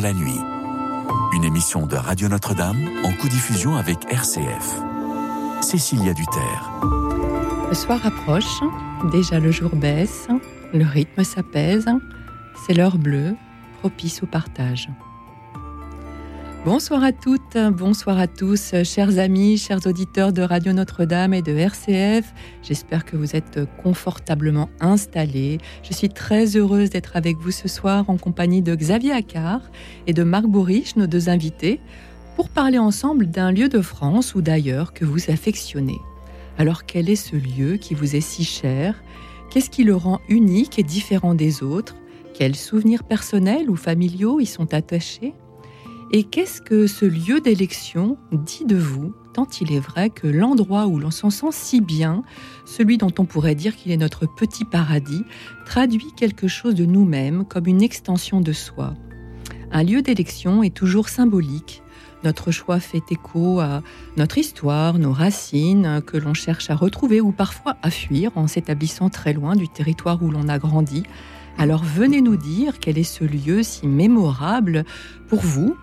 la nuit. Une émission de Radio Notre-Dame en co-diffusion avec RCF. Cécilia Duterre. Le soir approche, déjà le jour baisse, le rythme s'apaise, c'est l'heure bleue, propice au partage. Bonsoir à toutes, bonsoir à tous, chers amis, chers auditeurs de Radio Notre-Dame et de RCF. J'espère que vous êtes confortablement installés. Je suis très heureuse d'être avec vous ce soir en compagnie de Xavier Accard et de Marc Bourriche, nos deux invités, pour parler ensemble d'un lieu de France ou d'ailleurs que vous affectionnez. Alors quel est ce lieu qui vous est si cher? Qu'est-ce qui le rend unique et différent des autres? Quels souvenirs personnels ou familiaux y sont attachés? Et qu'est-ce que ce lieu d'élection dit de vous, tant il est vrai que l'endroit où l'on s'en sent si bien, celui dont on pourrait dire qu'il est notre petit paradis, traduit quelque chose de nous-mêmes comme une extension de soi? Un lieu d'élection est toujours symbolique. Notre choix fait écho à notre histoire, nos racines, que l'on cherche à retrouver ou parfois à fuir en s'établissant très loin du territoire où l'on a grandi. Alors venez nous dire quel est ce lieu si mémorable pour vous,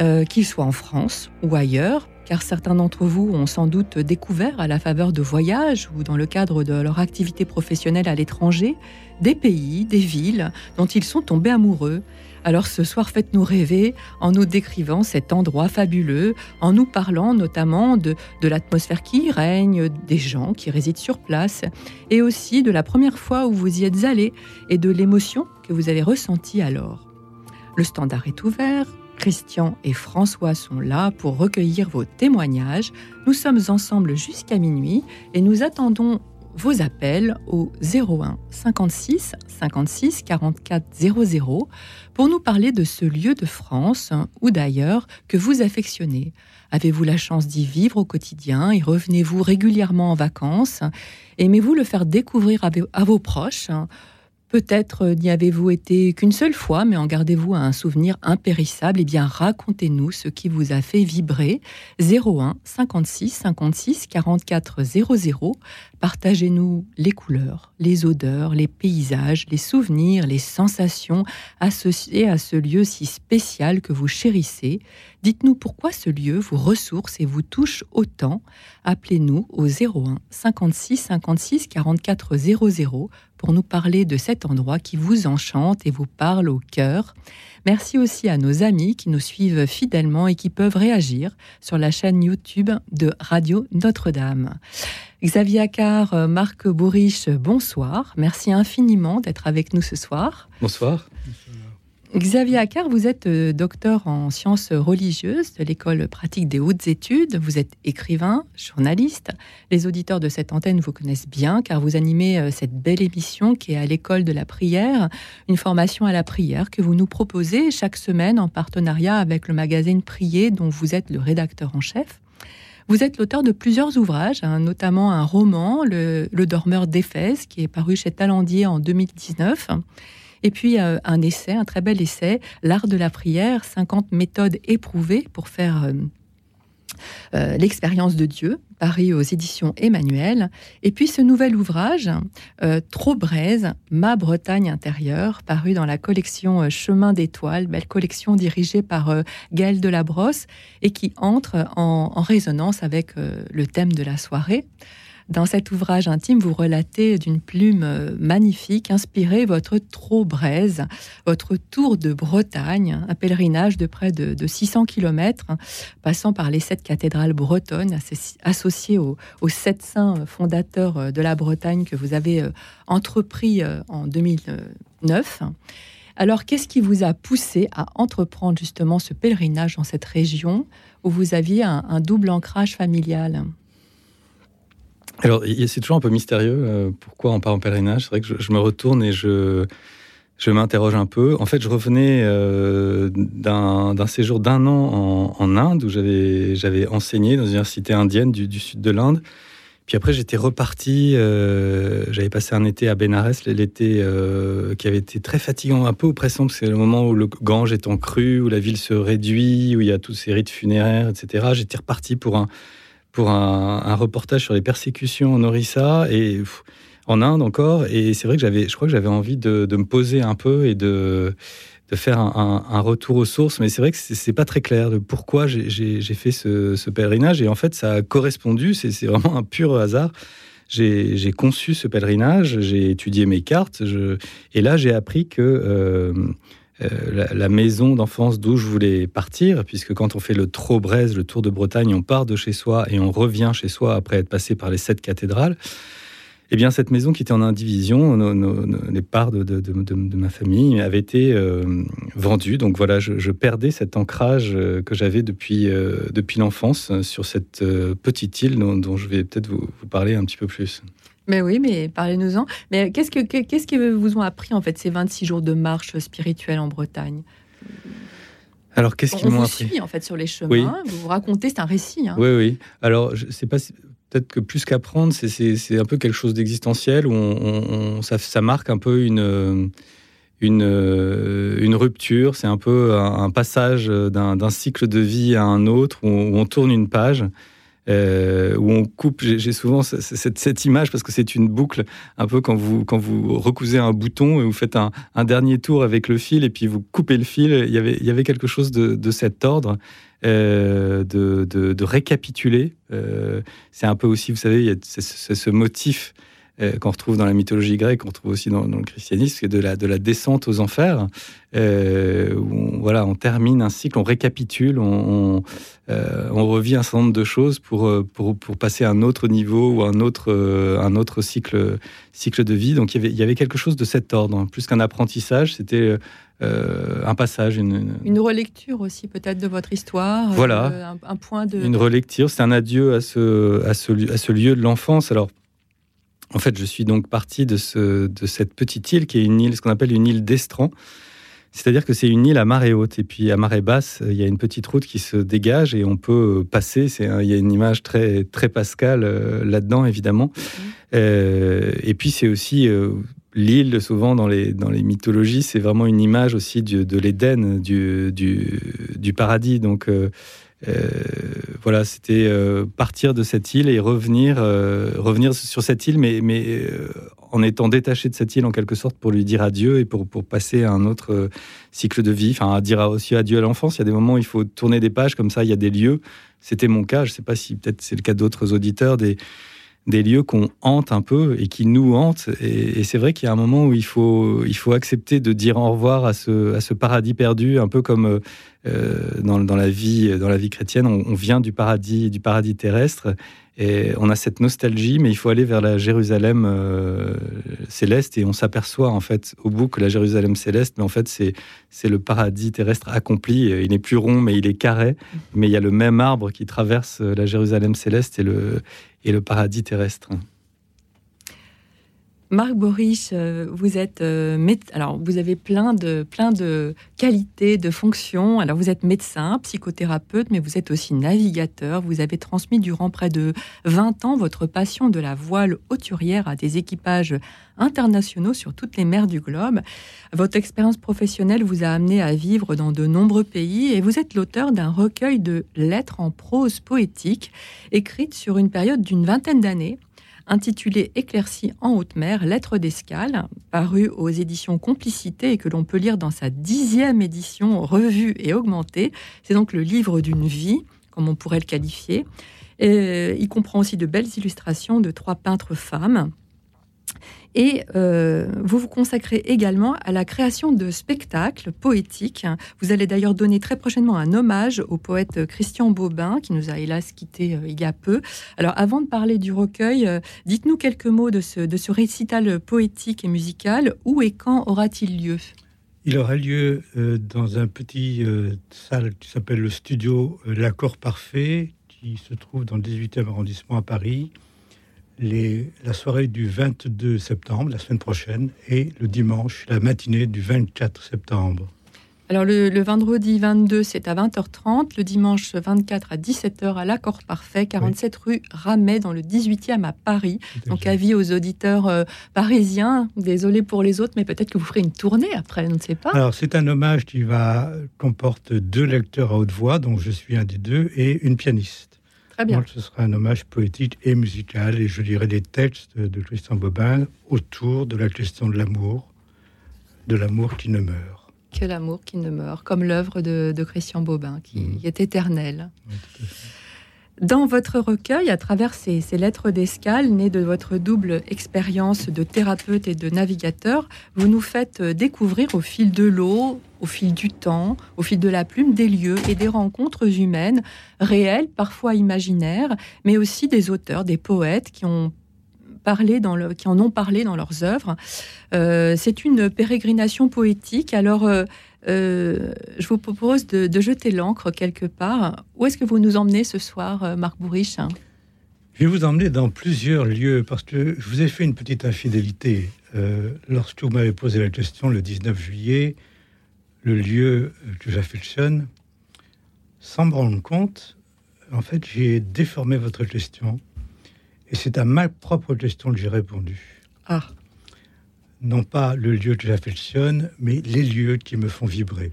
euh, qu'il soit en France ou ailleurs, car certains d'entre vous ont sans doute découvert à la faveur de voyages ou dans le cadre de leur activité professionnelle à l'étranger des pays, des villes dont ils sont tombés amoureux. Alors ce soir, faites-nous rêver en nous décrivant cet endroit fabuleux, en nous parlant notamment de, de l'atmosphère qui y règne, des gens qui résident sur place, et aussi de la première fois où vous y êtes allé et de l'émotion que vous avez ressentie alors. Le standard est ouvert, Christian et François sont là pour recueillir vos témoignages. Nous sommes ensemble jusqu'à minuit et nous attendons vos appels au 01 56 56 44 00 pour nous parler de ce lieu de France ou d'ailleurs que vous affectionnez. Avez-vous la chance d'y vivre au quotidien et revenez-vous régulièrement en vacances? Aimez-vous le faire découvrir à vos proches Peut-être euh, n'y avez-vous été qu'une seule fois, mais en gardez-vous un souvenir impérissable. Eh bien, racontez-nous ce qui vous a fait vibrer. 01 56 56 44 00. Partagez-nous les couleurs, les odeurs, les paysages, les souvenirs, les sensations associées à ce lieu si spécial que vous chérissez. Dites-nous pourquoi ce lieu vous ressource et vous touche autant. Appelez-nous au 01 56 56 44 00 pour nous parler de cet endroit qui vous enchante et vous parle au cœur. Merci aussi à nos amis qui nous suivent fidèlement et qui peuvent réagir sur la chaîne YouTube de Radio Notre-Dame. Xavier Accard, euh, Marc Bourriche, bonsoir. Merci infiniment d'être avec nous ce soir. Bonsoir. Xavier Accard, vous êtes euh, docteur en sciences religieuses de l'école pratique des hautes études. Vous êtes écrivain, journaliste. Les auditeurs de cette antenne vous connaissent bien car vous animez euh, cette belle émission qui est à l'école de la prière, une formation à la prière que vous nous proposez chaque semaine en partenariat avec le magazine Prier dont vous êtes le rédacteur en chef. Vous êtes l'auteur de plusieurs ouvrages, hein, notamment un roman, Le, Dormeur d'Éphèse, qui est paru chez Talendier en 2019. Et puis euh, un essai, un très bel essai, L'art de la prière, 50 méthodes éprouvées pour faire euh, euh, l'expérience de Dieu, paru aux éditions Emmanuel. Et puis ce nouvel ouvrage, euh, Trop braise, Ma Bretagne intérieure, paru dans la collection euh, Chemin d'étoiles, belle collection dirigée par Gaël Delabrosse et qui entre en résonance avec le thème de la soirée. Dans cet ouvrage intime, vous relatez d'une plume euh, magnifique, inspiré votre Trop-Braise, votre tour de Bretagne, un pèlerinage de près de, 600 km, passant par les sept cathédrales bretonnes associées aux, sept saints fondateurs euh, de la Bretagne que vous avez euh, entrepris en 2009. Alors, qu'est-ce qui vous a poussé à entreprendre justement ce pèlerinage dans cette région où vous aviez un double ancrage familial? Alors, c'est toujours un peu mystérieux euh, pourquoi on part en pèlerinage. C'est vrai que je, me retourne et je, je m'interroge un peu. En fait, je revenais euh, d'un séjour d'un an en, Inde où j'avais enseigné dans une université indienne du, sud de l'Inde. Puis après, j'étais reparti. Euh, j'avais passé un été à Benares, l'été qui avait été très fatigant, un peu oppressant, parce que c'est le moment où le Gange est en crue, où la ville se réduit, où il y a tous ces rites funéraires, etc. J'étais reparti pour un pour un, reportage sur les persécutions en Orissa et en Inde encore. Et c'est vrai que j'avais, je crois que j'avais envie de, me poser un peu et de de faire un, retour aux sources. Mais c'est vrai que c'est pas très clair de pourquoi j'ai fait ce, pèlerinage. Et en fait, ça a correspondu. C'est vraiment un pur hasard. J'ai conçu ce pèlerinage, j'ai étudié mes cartes, je, et là j'ai appris que euh, euh, la, maison d'enfance d'où je voulais partir, puisque quand on fait le Trot-Braise, le Tour de Bretagne, on part de chez soi et on revient chez soi après être passé par les sept cathédrales. Eh bien, cette maison qui était en indivision, les parts de, ma famille avaient été euh, vendues. Donc voilà, je, perdais cet ancrage euh, que j'avais depuis, depuis l'enfance sur cette petite île dont, je vais peut-être vous, parler un petit peu plus. Mais oui, mais parlez-nous-en. Mais qu'est-ce que qu'est-ce qui vous ont appris en fait ces 26 jours de marche spirituelle en Bretagne? Alors, qu'est-ce qu'ils m'ont appris? suit, en fait sur les chemins. Vous vous racontez, c'est un récit. Hein. Oui, oui. Alors, je sais pas. Peut-être que plus qu'apprendre, c'est un peu quelque chose d'existentiel où on, ça, ça, marque un peu une une, une rupture. C'est un peu un, passage d'un cycle de vie à un autre où on tourne une page. Euh, où on coupe. J'ai souvent cette, image parce que c'est une boucle, un peu quand vous, quand vous recousez un bouton et vous faites un, dernier tour avec le fil et puis vous coupez le fil. Il y avait, il y avait quelque chose de, de cet ordre. Euh, de, de, récapituler. Euh, c'est un peu aussi, vous savez, a ce motif qu'on retrouve dans la mythologie grecque, qu'on retrouve aussi dans, le christianisme, c'est de la, de la descente aux enfers, euh, où on, voilà, on termine un cycle, on récapitule, on, euh, on, revit un certain nombre de choses pour, pour, pour, passer à un autre niveau ou un autre, un autre cycle, cycle de vie. Donc il y, avait, il y avait quelque chose de cet ordre, plus qu'un apprentissage, c'était un passage. Une, une relecture aussi peut-être de votre histoire. Voilà. un, point de... Une relecture, c'est un adieu à ce, à ce, à ce lieu de l'enfance. Alors en fait, je suis donc parti de, ce, de cette petite île qui est une île, ce qu'on appelle une île d'Estran. C'est-à-dire que c'est une île à marée haute et puis à marée basse, il y a une petite route qui se dégage et on peut passer. C'est il y a une image très très pascale euh, là-dedans évidemment. Mmh. Euh, et puis c'est aussi euh, l'île souvent dans les dans les mythologies, c'est vraiment une image aussi de l'Éden, du, du, du, paradis. Donc euh, voilà, c'était euh, partir de cette île et revenir, euh, revenir sur cette île, mais, mais en étant détaché de cette île en quelque sorte pour lui dire adieu et pour, pour passer à un autre cycle de vie, enfin à dire aussi adieu à l'enfance. Il y a des moments où il faut tourner des pages comme ça, il y a des lieux. C'était mon cas, je ne sais pas si peut-être c'est le cas d'autres auditeurs, des, des lieux qu'on hante un peu et qui nous hantent. Et, c'est vrai qu'il y a un moment où il faut, il faut accepter de dire au revoir à ce, à ce paradis perdu, un peu comme euh, dans, dans, la vie, dans la vie chrétienne. On, vient du paradis, du paradis terrestre et on a cette nostalgie, mais il faut aller vers la Jérusalem euh, céleste et on s'aperçoit en fait au bout que la Jérusalem céleste, mais en fait c'est c'est le paradis terrestre accompli. Il n'est plus rond, mais il est carré. Mais il y a le même arbre qui traverse la Jérusalem céleste et le et le paradis terrestre. Marc Boris, euh, vous êtes euh, avez plein de plein de qualités, de fonctions. Alors vous êtes médecin, psychothérapeute, mais vous êtes aussi navigateur. Vous avez transmis durant près de 20 ans votre passion de la voile hauturière à des équipages internationaux sur toutes les mers du globe. Votre expérience professionnelle vous a amené à vivre dans de nombreux pays et vous êtes l'auteur d'un recueil de lettres en prose poétique écrites sur une période d'une vingtaine d'années intitulé Éclairci en haute mer, Lettres d'escale, paru aux éditions Complicité et que l'on peut lire dans sa dixième édition revue et augmentée. C'est donc le livre d'une vie, comme on pourrait le qualifier. Et il comprend aussi de belles illustrations de trois peintres femmes. Et euh, vous vous consacrez également à la création de spectacles poétiques. Vous allez d'ailleurs donner très prochainement un hommage au poète Christian Bobin, qui nous a hélas quitté euh, il y a peu. Alors avant de parler du recueil, euh, dites-nous quelques mots de ce, de ce récital poétique et musical. Où et quand aura-t-il lieu? Il aura lieu dans un petit salle qui s'appelle le studio L'Accord Parfait, qui se trouve dans le 18e arrondissement à Paris la soirée du 22 septembre, la semaine prochaine, et le dimanche, la matinée du 24 septembre. Alors le, vendredi 22, c'est à 20h30, le dimanche 24 à 17h à l'Accord Parfait, 47 rue Ramet, dans le 18e à Paris. Donc avis aux auditeurs euh, parisiens, désolé pour les autres, mais peut-être que vous ferez une tournée après, je ne sais pas. Alors c'est un hommage qui va comporte deux lecteurs à haute voix, dont je suis un des deux, et une pianiste. Donc, ce sera un hommage poétique et musical, et je lirai des textes de Christian Bobin autour de la question de l'amour, de l'amour qui ne meurt. Que l'amour qui ne meurt, comme l'œuvre de, Christian Bobin, qui, mmh. est éternelle. Dans votre recueil, à travers ces, lettres d'escale, nées de votre double expérience de thérapeute et de navigateur, vous nous faites découvrir au fil de l'eau, au fil du temps, au fil de la plume, des lieux et des rencontres humaines, réelles, parfois imaginaires, mais aussi des auteurs, des poètes qui ont parlé en ont parlé dans leurs œuvres. Euh, c'est une pérégrination poétique. Alors, euh, euh, je vous propose de, jeter l'encre quelque part. Où est-ce que vous nous emmenez ce soir, euh, Marc Bourriche? Je vais vous emmener dans plusieurs lieux parce que je vous ai fait une petite infidélité. Euh, lorsque vous m'avez posé la question le 19 juillet, le lieu que j'affectionne, sans me rendre compte, en fait, j'ai déformé votre question. Et c'est à ma propre question que j'ai répondu. Ah non pas le lieu que j'affectionne, mais les lieux qui me font vibrer,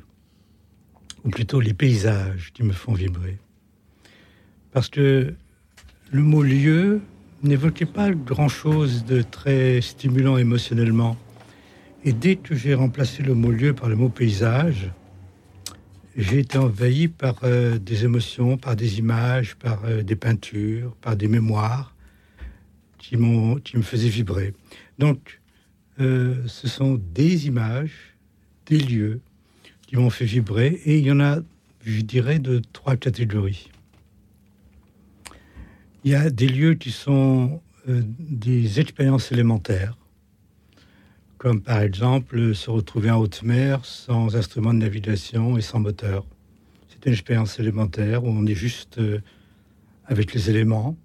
ou plutôt les paysages qui me font vibrer. Parce que le mot lieu n'évoquait pas grand-chose de très stimulant émotionnellement. Et dès que j'ai remplacé le mot lieu par le mot paysage, j'ai été envahi par euh, des émotions, par des images, par euh, des peintures, par des mémoires qui, qui me faisaient vibrer. Donc, euh, ce sont des images, des lieux qui m'ont fait vibrer, et il y en a, je dirais, de trois catégories. Il y a des lieux qui sont euh, des expériences élémentaires, comme par exemple se retrouver en haute mer sans instrument de navigation et sans moteur. C'est une expérience élémentaire où on est juste euh, avec les éléments,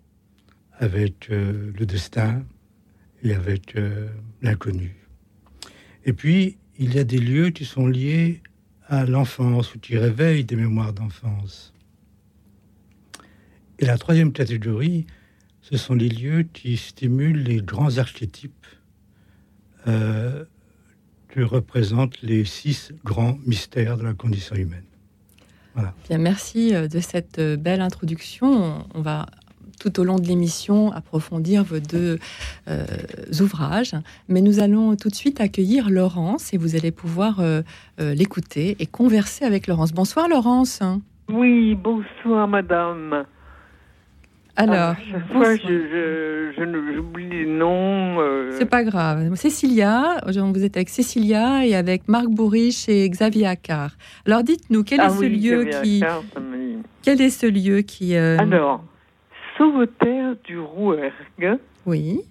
avec le destin, et avec euh, l'inconnu. Et puis, il y a des lieux qui sont liés à l'enfance ou qui réveillent des mémoires d'enfance. Et la troisième catégorie, ce sont les lieux qui stimulent les grands archétypes euh, que représentent les six grands mystères de la condition humaine. Voilà. Bien, merci euh, de cette belle introduction. On va tout au long de l'émission approfondir vos deux euh, ouvrages. Mais nous allons tout de suite accueillir Laurence et vous allez pouvoir euh, euh, l'écouter et converser avec Laurence. Bonsoir Laurence. Oui, bonsoir madame. Alors, fois, je, j'oublie les noms. C'est pas grave. Cécilia, vous êtes avec Cécilia et avec Marc Bourriche et Xavier Accard. Alors, dites-nous, quel, est ah ce lieu qui... quel est ce lieu qui... Alors, sauveterre du Rouergue. Oui.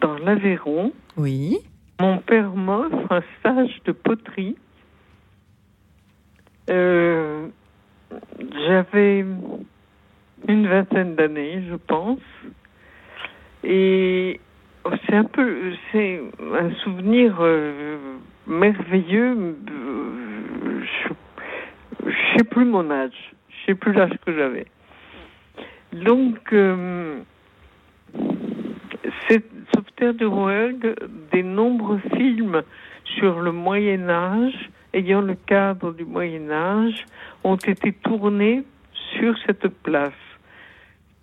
Dans l'Aveyron. Oui. Mon père m'offre un stage de poterie. Euh, j'avais une vingtaine d'années, je pense. Et c'est un peu, c'est un souvenir euh, merveilleux. Je, ne sais plus mon âge. Je sais plus l'âge que j'avais. Donc, euh, cette Sauveterre de Rouergue, des nombreux films sur le Moyen Âge, ayant le cadre du Moyen Âge, ont été tournés sur cette place,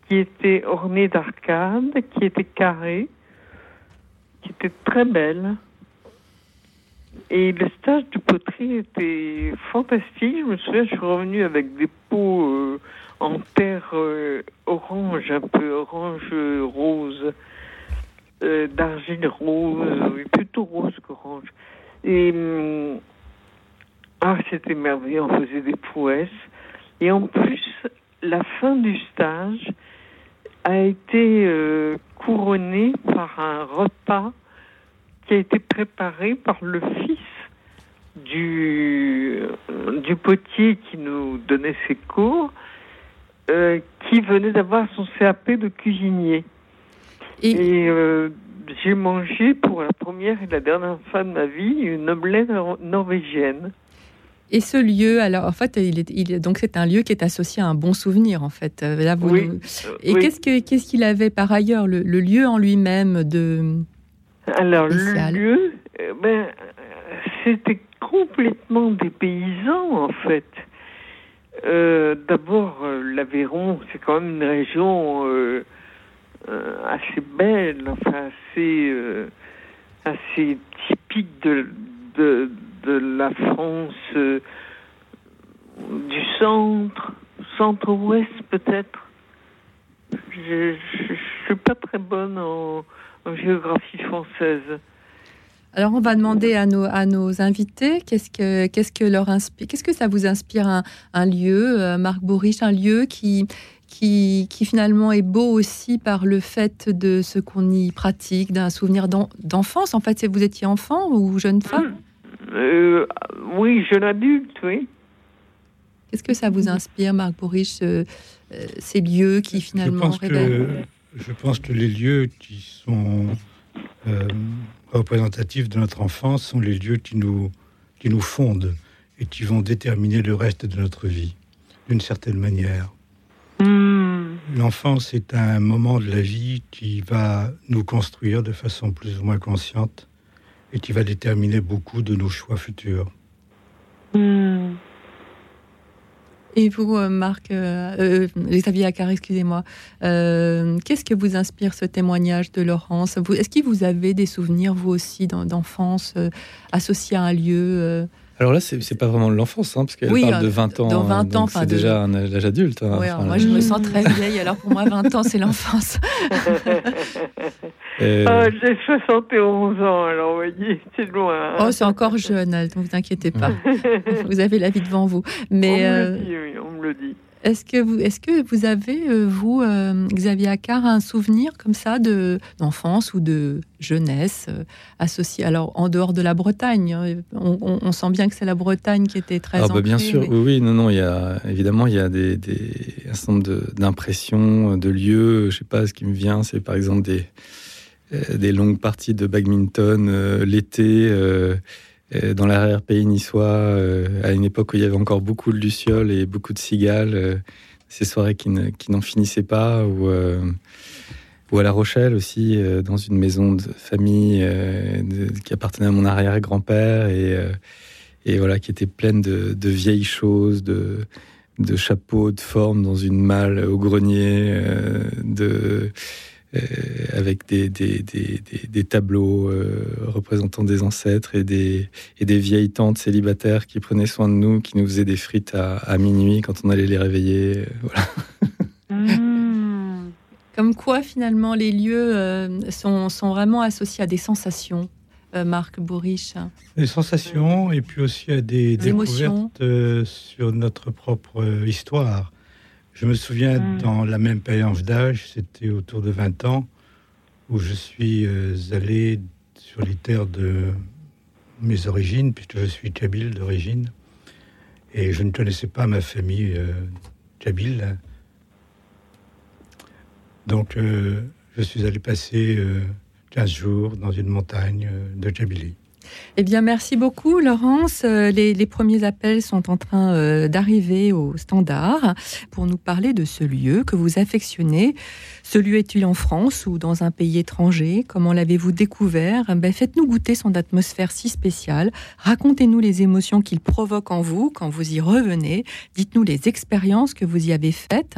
qui était ornée d'arcades, qui était carrée, qui était très belle. Et le stage de poterie était fantastique. Je me souviens, je suis revenue avec des pots euh, en terre euh, orange, un peu orange rose, euh, d'argile rose, plutôt rose qu'orange. Et hum, ah, c'était merveilleux, on faisait des prouesses. Et en plus, la fin du stage a été euh, couronnée par un repas qui a été préparé par le fils du, du potier qui nous donnait ses cours euh, qui venait d'avoir son CAP de cuisinier. Et, euh, j'ai mangé pour la première et la dernière fois de ma vie une omelette norvégienne. Et ce lieu, alors en fait, il est, il, donc c'est un lieu qui est associé à un bon souvenir en fait. Euh, là, vous oui. Et qu'est-ce que qu'est-ce qu'il avait par ailleurs, le, lieu en lui-même de Alors le lieu, ben, c'était complètement des paysans en fait. Euh, d'abord, euh, l'Aveyron, c'est quand même une région euh, assez belle, enfin assez, typique de, de, la France du centre, centre-ouest peut-être. Je ne suis pas très bonne en, géographie française. Alors on va demander à nos, à nos invités qu'est-ce que, qu'est-ce que leur inspire, qu'est-ce que ça vous inspire un, un lieu, euh, Marc Bourriche, un lieu qui, qui, qui, finalement est beau aussi par le fait de ce qu'on y pratique, d'un souvenir d'enfance. En fait, c'est vous étiez enfant ou jeune femme? Euh, Oui, jeune adulte, oui. Qu'est-ce que ça vous inspire, Marc Bourriche, euh, ces lieux qui finalement je pense, que, je pense que les lieux qui sont euh, représentatifs de notre enfance sont les lieux qui nous, qui nous fondent et qui vont déterminer le reste de notre vie, d'une certaine manière. Hmm. L'enfance est un moment de la vie qui va nous construire de façon plus ou moins consciente et qui va déterminer beaucoup de nos choix futurs. Hmm. Et vous, euh, Marc, euh, euh, Xavier Accard, excusez-moi, qu'est-ce que vous inspire ce témoignage de Laurence? Est-ce que vous avez des souvenirs, vous aussi, d'enfance associés à un lieu alors là, c'est pas vraiment de l'enfance, hein, parce qu'elle parle de 20 ans. Dans 20 ans, c'est déjà un âge adulte. Hein, moi, je me sens très vieille. Alors pour moi, 20 ans, c'est l'enfance. Ah, j'ai 71 ans, alors vous voyez, c'est loin. Hein. Oh, c'est encore jeune, ne vous inquiétez pas. vous avez la vie devant vous. Mais, on me le dit, oui, on me le dit. Est-ce que vous, est-ce que vous avez, euh, vous, euh, Xavier Accard, un souvenir comme ça de d'enfance ou de jeunesse euh, associé Alors en dehors de la Bretagne, hein, on, sent bien que c'est la Bretagne qui était très. Ah bah bien sûr, oui, oui, non, non, il y a évidemment il y a des, des un certain nombre d'impressions, de, lieux. Je sais pas, ce qui me vient, c'est par exemple des des longues parties de badminton l'été euh, dans l'arrière-pays niçois, euh, à une époque où il y avait encore beaucoup de lucioles et beaucoup de cigales, euh, ces soirées qui, n'en finissaient pas, ou, à La Rochelle aussi, dans une maison de famille qui appartenait à mon arrière-grand-père et, voilà, qui était pleine de, vieilles choses, de, de chapeaux, de formes dans une malle au grenier, de euh, avec des, des, des, des tableaux euh, représentant des ancêtres et des, et des vieilles tantes célibataires qui prenaient soin de nous, qui nous faisaient des frites à, à minuit quand on allait les réveiller. Euh, voilà. Mmh. Comme quoi, finalement, les lieux sont, sont, vraiment associés à des sensations. Marc Bourriche. Des sensations et puis aussi à des, des découvertes sur notre propre histoire. Je me souviens, hmm. dans la même période d'âge, c'était autour de 20 ans, où je suis euh, allé sur les terres de mes origines, puisque je suis kabyle d'origine, et je ne connaissais pas ma famille euh, kabyle. Donc, euh, je suis allé passer 15 jours dans une montagne de Kabylie. Eh bien, merci beaucoup, Laurence. Euh, les, premiers appels sont en train euh, d'arriver au standard pour nous parler de ce lieu que vous affectionnez. Ce lieu est-il en France ou dans un pays étranger? Comment l'avez-vous découvert? Ben, Faites-nous goûter son atmosphère si spéciale. Racontez-nous les émotions qu'il provoque en vous quand vous y revenez. Dites-nous les expériences que vous y avez faites.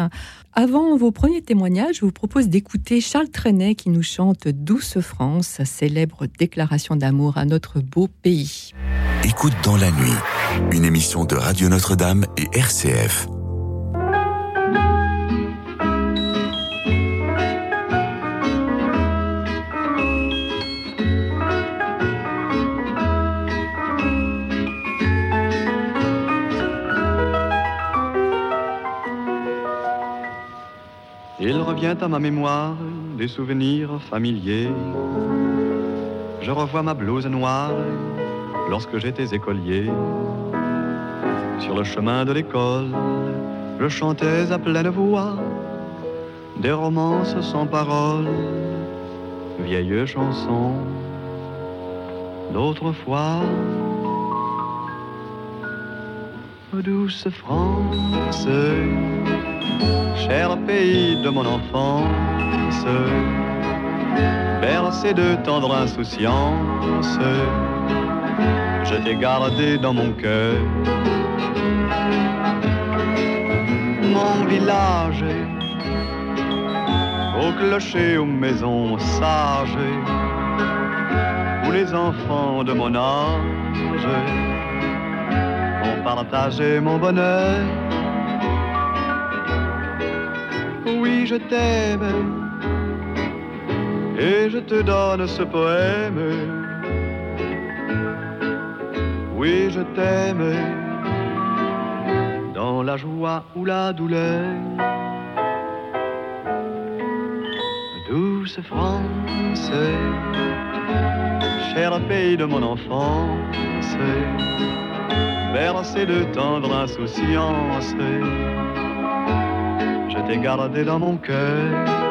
Avant vos premiers témoignages, je vous propose d'écouter Charles Trenet qui nous chante Douce France, célèbre déclaration d'amour à notre beau pays. Écoute dans la nuit, une émission de Radio Notre-Dame et RCF. Il revient à ma mémoire des souvenirs familiers je revois ma blouse noire lorsque j'étais écolier. Sur le chemin de l'école, je chantais à pleine voix des romances sans paroles, vieilles chansons d'autrefois. Douce France, cher pays de mon enfance, bercé de tendre insouciance, je t'ai gardé dans mon cœur. Mon village, au clocher, aux maisons sages, où les enfants de mon âge partager mon bonheur. Oui, je t'aime et je te donne ce poème. Oui, je t'aime dans la joie ou la douleur. Douce France, cher pays de mon enfance, bercé de tendre insouciance, je t'ai gardé dans mon cœur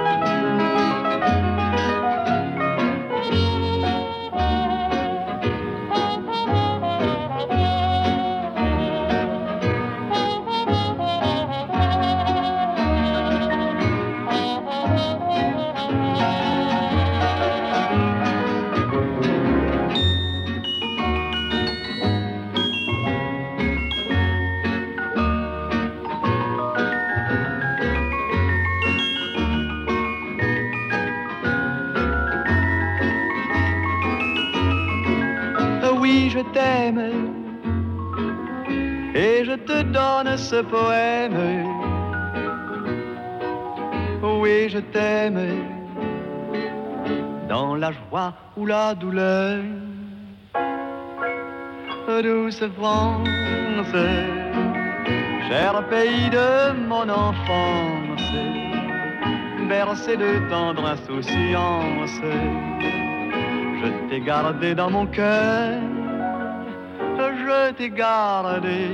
ce poème. Oui, je t'aime. Dans la joie ou la douleur. Douce France, cher pays de mon enfance, bercé de tendre insouciance, je t'ai gardé dans mon cœur, je t'ai gardé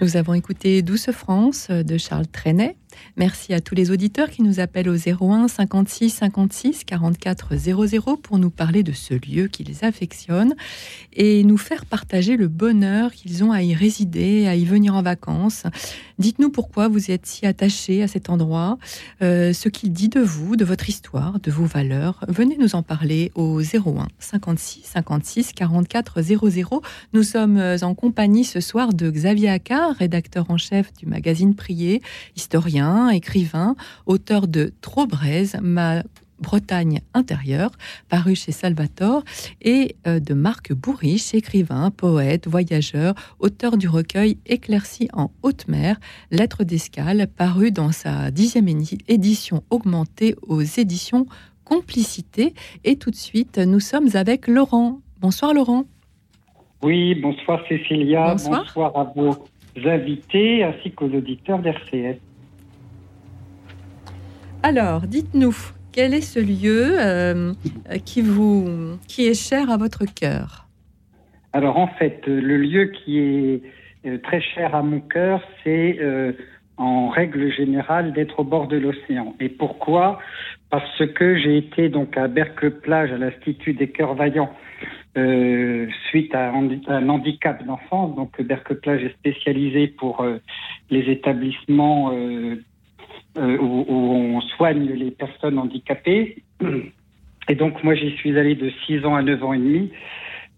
Nous avons écouté Douce France de Charles Trenet. Merci à tous les auditeurs qui nous appellent au 01 56 56 44 00 pour nous parler de ce lieu qu'ils affectionnent et nous faire partager le bonheur qu'ils ont à y résider, à y venir en vacances. Dites-nous pourquoi vous êtes si attaché à cet endroit, euh, ce qu'il dit de vous, de votre histoire, de vos valeurs. Venez nous en parler au 01 56 56 44 00. Nous sommes en compagnie ce soir de Xavier Accard, rédacteur en chef du magazine Prier, historien, écrivain, auteur de Trop braise, ma Bretagne intérieure, paru chez Salvatore, et euh, de Marc Bourriche, écrivain, poète, voyageur, auteur du recueil Éclairci en haute mer, Lettres d'escale, paru dans sa dixième édition augmentée aux éditions Complicité. Et tout de suite, nous sommes avec Laurent. Bonsoir Laurent. Oui, bonsoir Cécilia. Bonsoir, à vos invités ainsi qu'aux auditeurs d'RCS. Alors, dites-nous, quel est ce lieu euh, qui, vous, qui est cher à votre cœur? Alors en fait, le lieu qui est euh, très cher à mon cœur, c'est euh, en règle générale d'être au bord de l'océan. Et pourquoi? Parce que j'ai été donc à Bercle-Plage, à l'Institut des Cœurs Vaillants, suite à un, handicap d'enfance. Donc Bercle-Plage est spécialisé pour les établissements euh, où, on soigne les personnes handicapées. Et donc moi j'y suis allé de 6 ans à 9 ans et demi.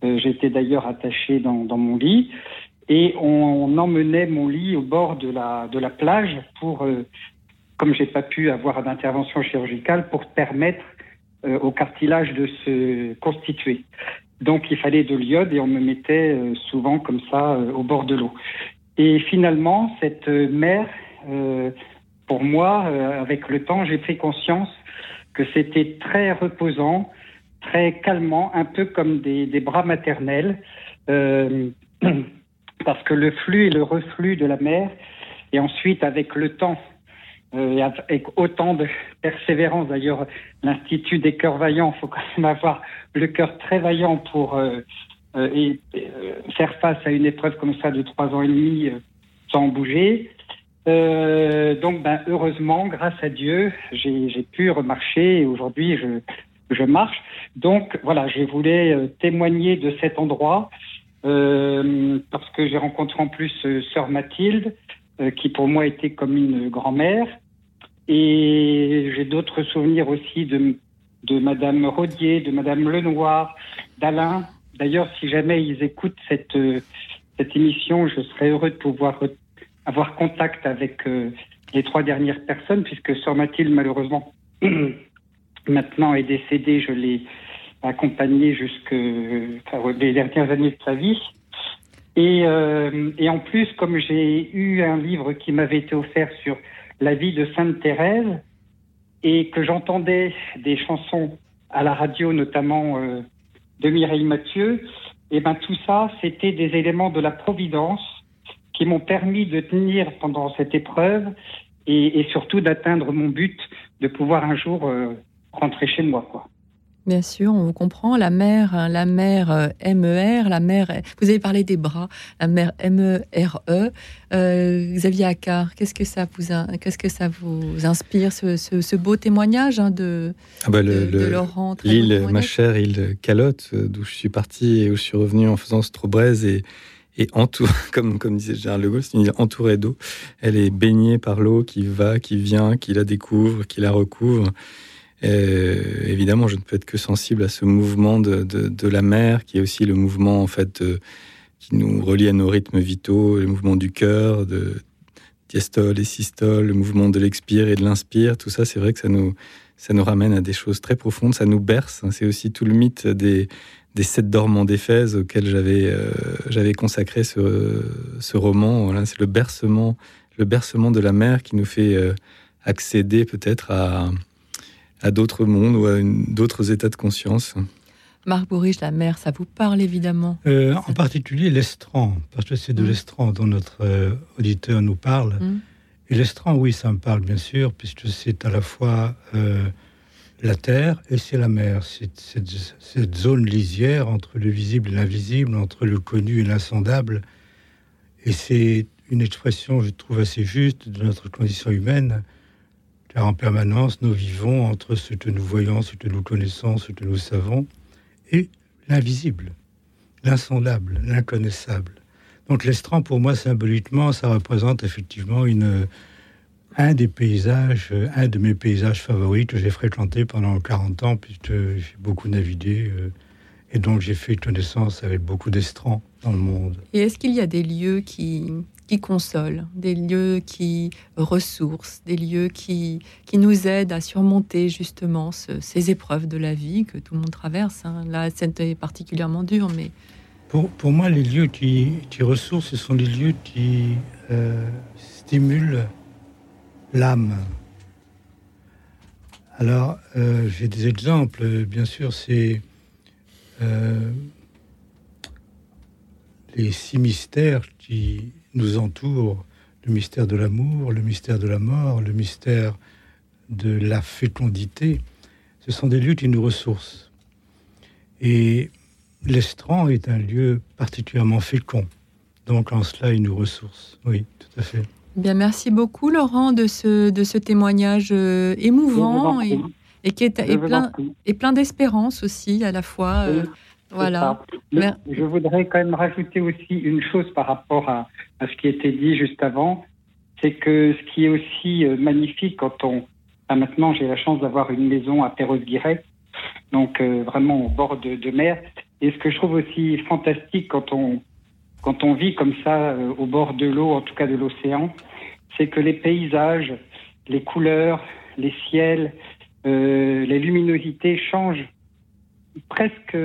Euh, J'étais d'ailleurs attaché dans, mon lit. Et on, emmenait mon lit au bord de la, plage pour, euh, comme j'ai pas pu avoir d'intervention chirurgicale, pour permettre euh, au cartilage de se constituer. Donc il fallait de l'iode et on me mettait souvent comme ça au bord de l'eau. Et finalement, cette mer pour moi, euh, avec le temps, j'ai pris conscience que c'était très reposant, très calmant, un peu comme des, bras maternels, euh, parce que le flux et le reflux de la mer, et ensuite avec le temps, euh, avec autant de persévérance, d'ailleurs, l'Institut des cœurs vaillants, il faut quand même avoir le cœur très vaillant pour et, faire face à une épreuve comme ça de trois ans et demi sans bouger. Euh, donc, ben, heureusement, grâce à Dieu, j'ai pu remarcher et aujourd'hui, je, marche. Donc, voilà, je voulais euh, témoigner de cet endroit euh, parce que j'ai rencontré en plus sœur Mathilde, qui pour moi était comme une grand-mère. Et j'ai d'autres souvenirs aussi de, de Madame Rodier, de Madame Lenoir, d'Alain. D'ailleurs, si jamais ils écoutent cette, cette émission, je serais heureux de pouvoir avoir contact avec euh, les trois dernières personnes, puisque Sœur Mathilde, malheureusement, maintenant est décédée. Je l'ai accompagnée jusque enfin, les dernières années de sa vie. Et, euh, et en plus, comme j'ai eu un livre qui m'avait été offert sur la vie de Sainte Thérèse, et que j'entendais des chansons à la radio, notamment euh, de Mireille Mathieu, et ben tout ça, c'était des éléments de la Providence qui m'ont permis de tenir pendant cette épreuve et, et surtout d'atteindre mon but de pouvoir un jour euh, rentrer chez moi, quoi. Bien sûr, on vous comprend. La mère, hein, la mère euh, MER, la mère. Vous avez parlé des bras, la mère MERE. -E. Euh, Xavier Accard, qu'est-ce que ça vous, qu'est-ce que ça vous inspire ce, ce, ce beau témoignage hein, de, ah bah le, de, de Laurent L'île, ma chère île Calotte, d'où je suis parti et où je suis revenu en faisant Strobraise et et entourée, comme, disait Gérard Le Gaulle, c'est une île entourée d'eau. Elle est baignée par l'eau qui va, qui vient, qui la découvre, qui la recouvre. Évidemment, je ne peux être que sensible à ce mouvement de, la mer, qui est aussi le mouvement en fait qui nous relie à nos rythmes vitaux, le mouvement du cœur, de diastole et systole, le mouvement de l'expire et de l'inspire. Tout ça, c'est vrai que ça nous ramène à des choses très profondes, ça nous berce. C'est aussi tout le mythe des, des sept dormants d'Éphèse auxquels j'avais euh, j'avais consacré ce, ce roman. Voilà, c'est le bercement, le bercement de la mer qui nous fait euh, accéder peut-être à, à d'autres mondes ou à d'autres états de conscience. Marc Bourriche, la mer, ça vous parle évidemment euh, En particulier l'estran, parce que c'est de mmh. l'estran dont notre euh, auditeur nous parle. Mmh. Et l'estran, oui, ça me parle bien sûr, puisque c'est à la fois euh, la terre et c'est la mer. Cette, cette, zone lisière entre le visible et l'invisible, entre le connu et l'insondable. Et c'est une expression, je trouve, assez juste de notre condition humaine car en permanence, nous vivons entre ce que nous voyons, ce que nous connaissons, ce que nous savons, et l'invisible, l'insondable, l'inconnaissable. Donc l'estran, pour moi, symboliquement, ça représente effectivement une, un des paysages, un de mes paysages favoris que j'ai fréquenté pendant 40 ans, puisque j'ai beaucoup navigué, euh, et donc j'ai fait connaissance avec beaucoup d'estrans dans le monde. Et est-ce qu'il y a des lieux qui, qui consolent, des lieux qui ressourcent, des lieux qui, qui nous aident à surmonter justement ce, ces épreuves de la vie que tout le monde traverse. Hein? Là, c'était particulièrement dur, mais... Pour, pour, moi, les lieux qui, qui ressourcent, ce sont les lieux qui euh, stimulent l'âme. Alors, euh, j'ai des exemples, bien sûr, c'est euh, les six mystères qui nous entoure, le mystère de l'amour, le mystère de la mort, le mystère de la fécondité, ce sont des lieux qui nous ressourcent. Et l'estran est un lieu particulièrement fécond. Donc en cela, il nous ressource. Oui, tout à fait. Bien, merci beaucoup Laurent de ce, de ce témoignage euh, émouvant et, et, qui est, et plein, et plein d'espérance aussi à la fois. Euh, voilà. je voudrais quand même rajouter aussi une chose par rapport à, à ce qui a été dit juste avant, c'est que ce qui est aussi euh, magnifique quand on... Enfin, maintenant, j'ai la chance d'avoir une maison à Perros-Guirec, donc euh, vraiment au bord de, de, mer. Et ce que je trouve aussi fantastique quand on, quand on vit comme ça euh, au bord de l'eau, en tout cas de l'océan, c'est que les paysages, les couleurs, les ciels, euh, les luminosités changent presque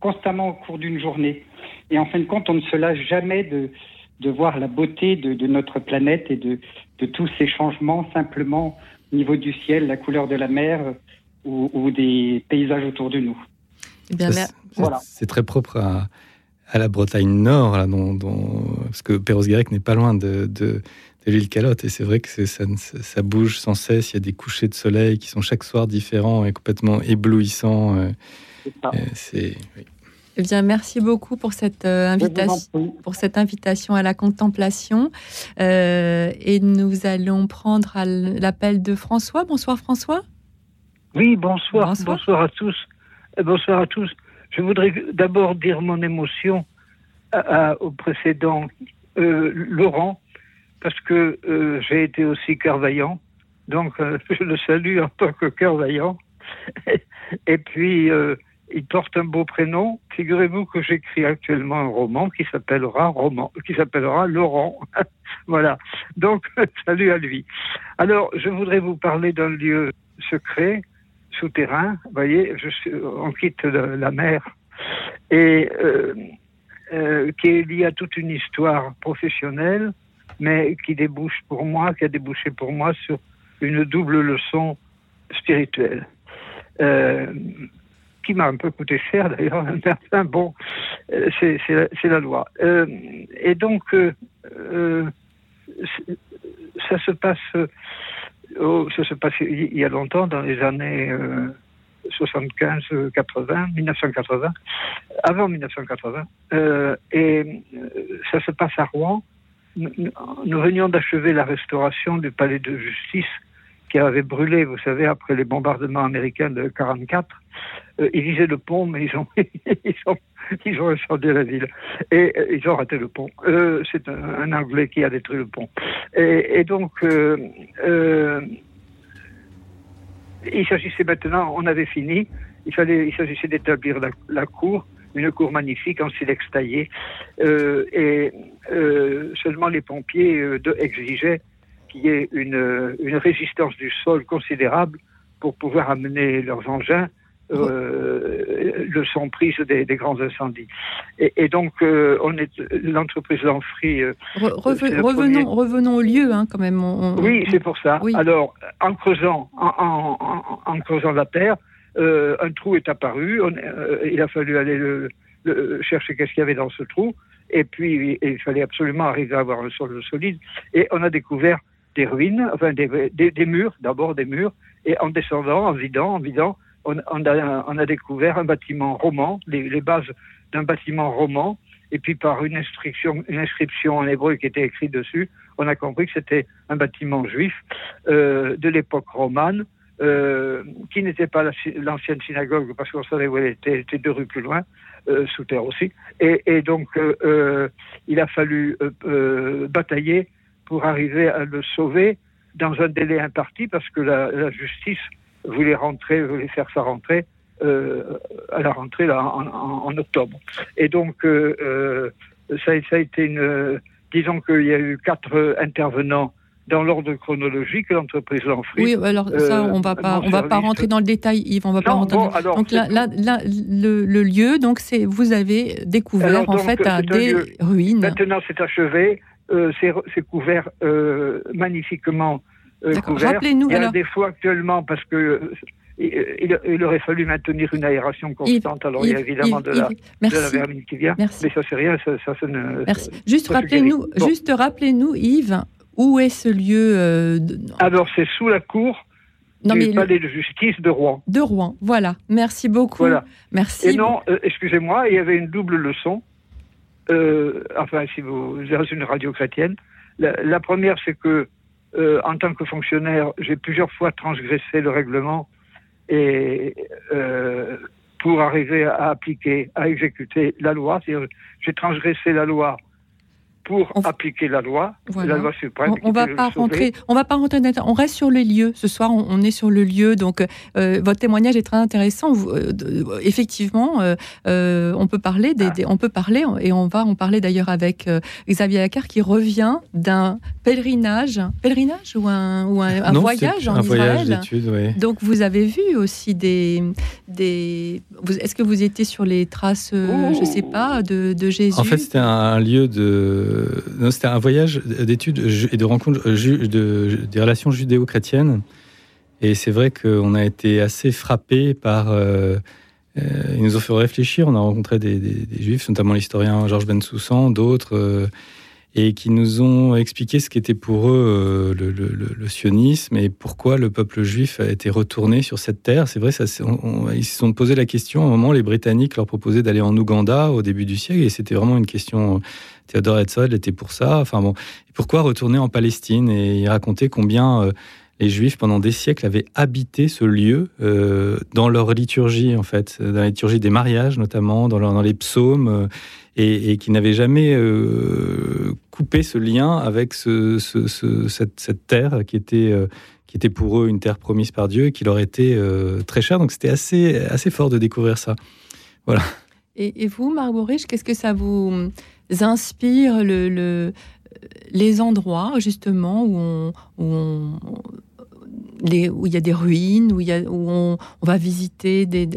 constamment au cours d'une journée. Et en fin de compte, on ne se lâche jamais de, de voir la beauté de, de notre planète et de, de, tous ces changements simplement au niveau du ciel, la couleur de la mer ou, ou des paysages autour de nous. Eh bien, voilà. C'est très propre à, à, la Bretagne Nord, là, dont, dont, parce que Perros-Guirec n'est pas loin de, de, de l'île Calotte, et c'est vrai que ça, ça, bouge sans cesse, il y a des couchers de soleil qui sont chaque soir différents et complètement éblouissants. Euh, c'est oui. Eh bien, merci beaucoup pour cette, euh, invitation, pour cette invitation à la contemplation. Euh, et nous allons prendre l'appel de François. Bonsoir François. Oui, bonsoir. Bonsoir, bonsoir à tous. Euh, bonsoir à tous. Je voudrais d'abord dire mon émotion au précédent euh, Laurent, parce que euh, j'ai été aussi cœur vaillant. Donc, euh, je le salue en tant que cœur vaillant. et puis, il porte un beau prénom. Figurez-vous que j'écris actuellement un roman qui s'appellera roman, qui s'appellera Laurent. voilà. Donc, salut à lui. Alors, je voudrais vous parler d'un lieu secret, souterrain. Vous voyez, je on quitte la mer et euh, euh, qui est lié à toute une histoire professionnelle, mais qui débouche pour moi, qui a débouché pour moi sur une double leçon spirituelle. Euh, qui m'a un peu coûté cher d'ailleurs, enfin bon, c'est la, loi. Euh, et donc, ça se passe, oh, ça se passe il y a longtemps, dans les années 75, 80, 1980, avant 1980, et ça se passe à Rouen. nous venions d'achever la restauration du palais de justice qui avait brûlé, vous savez, après les bombardements américains de 44. Euh, ils visaient le pont, mais ils ont, ils ont, ils ont incendié la ville. Et euh, ils ont raté le pont. Euh, c'est un, Anglais qui a détruit le pont. Et, donc, il s'agissait maintenant, on avait fini, il, fallait, il s'agissait d'établir la, cour, une cour magnifique en silex taillé. et seulement les pompiers exigeaient qu'il y ait une, une résistance du sol considérable pour pouvoir amener leurs engins euh, le son prise des, des, grands incendies. Et, et donc, euh, on est l'entreprise Lanfry. Euh, revenons, revenons au lieu, hein, quand même. Oui, c'est pour ça. Alors, en creusant, en, en, en, creusant la terre, euh, un trou est apparu. On, il a fallu aller le, chercher qu'est-ce qu'il y avait dans ce trou. Et puis, il fallait absolument arriver à avoir un sol solide. Et on a découvert des ruines, enfin des, des, des murs, d'abord des murs, et en descendant, en vidant, en vidant, on, on, a, on a, découvert un bâtiment roman, les, les bases d'un bâtiment roman, et puis par une inscription, une inscription en hébreu qui était écrite dessus, on a compris que c'était un bâtiment juif euh, de l'époque romane, euh, qui n'était pas l'ancienne synagogue, parce qu'on savait où elle était, était deux rues plus loin, euh, sous terre aussi. Et, et donc, euh, euh, il a fallu euh, batailler pour arriver à le sauver dans un délai imparti, parce que la, la justice voulait rentrer, voulait faire sa rentrée euh, à la rentrée là, en, en, en octobre. Et donc, euh, euh ça, ça, a été une. Disons qu'il y a eu quatre intervenants dans l'ordre chronologique, l'entreprise Lanfrey. Oui, alors ça, on va pas, on va pas rentrer dans le détail, Yves, on va pas rentrer. Bon, alors, donc là, là, là le, le, lieu, donc c'est, vous avez découvert alors, en fait des ruines. Maintenant, c'est achevé, euh, c'est couvert euh, magnifiquement euh, Rappelez-nous. Il y a des fois actuellement parce que euh, il, aurait fallu maintenir une aération constante. alors il y a évidemment de, la, vermine qui vient, Merci. mais ça c'est rien, ça, ça, ne. Merci. Juste rappelez-nous, juste rappelez-nous, Yves, où est ce lieu euh, Alors c'est sous la cour. Non, du palais de justice de Rouen. De Rouen, voilà. Merci beaucoup. Voilà. Merci. Et non, excusez-moi, il y avait une double leçon. Enfin, si vous êtes une radio chrétienne, la première, c'est que euh, en tant que fonctionnaire, j'ai plusieurs fois transgressé le règlement et euh, pour arriver à appliquer, à exécuter la loi. J'ai transgressé la loi pour appliquer la loi, la loi suprême. On, va pas rentrer, on va pas rentrer. On reste sur les lieux. Ce soir, on, est sur le lieu. Donc, euh, votre témoignage est très intéressant. Euh, effectivement, euh, on peut parler des, on peut parler et on va en parler d'ailleurs avec Xavier Accard qui revient d'un pèlerinage, pèlerinage ou un, ou un, voyage en un Israël. oui. Donc, vous avez vu aussi des, des. Est-ce que vous étiez sur les traces, je sais pas, de, de Jésus? En fait, c'était un lieu de c'était un voyage d'études et de rencontres de, des relations judéo-chrétiennes. Et c'est vrai qu'on a été assez frappé par. Euh, euh, ils nous ont fait réfléchir. On a rencontré des, juifs, notamment l'historien Georges Bensoussan, d'autres. Euh, et qui nous ont expliqué ce qu'était pour eux euh, le, sionisme et pourquoi le peuple juif a été retourné sur cette terre. C'est vrai, ils se sont posé la question. À un moment, les Britanniques leur proposaient d'aller en Ouganda au début du siècle, et c'était vraiment une question. Théodore Herzl était pour ça. Enfin bon, pourquoi retourner en Palestine Et il racontait combien euh, les Juifs, pendant des siècles, avaient habité ce lieu euh, dans leur liturgie, en fait, dans la liturgie des mariages notamment, dans, les psaumes et, qui n'avaient jamais euh, coupé ce lien avec ce, cette, terre qui était, euh, pour eux une terre promise par Dieu et qui leur était euh, très chère. Donc c'était assez, fort de découvrir ça. Voilà. Et, vous, Marc qu'est-ce que ça vous inspire le, le les endroits justement où il y a des ruines, où, où on, va visiter des,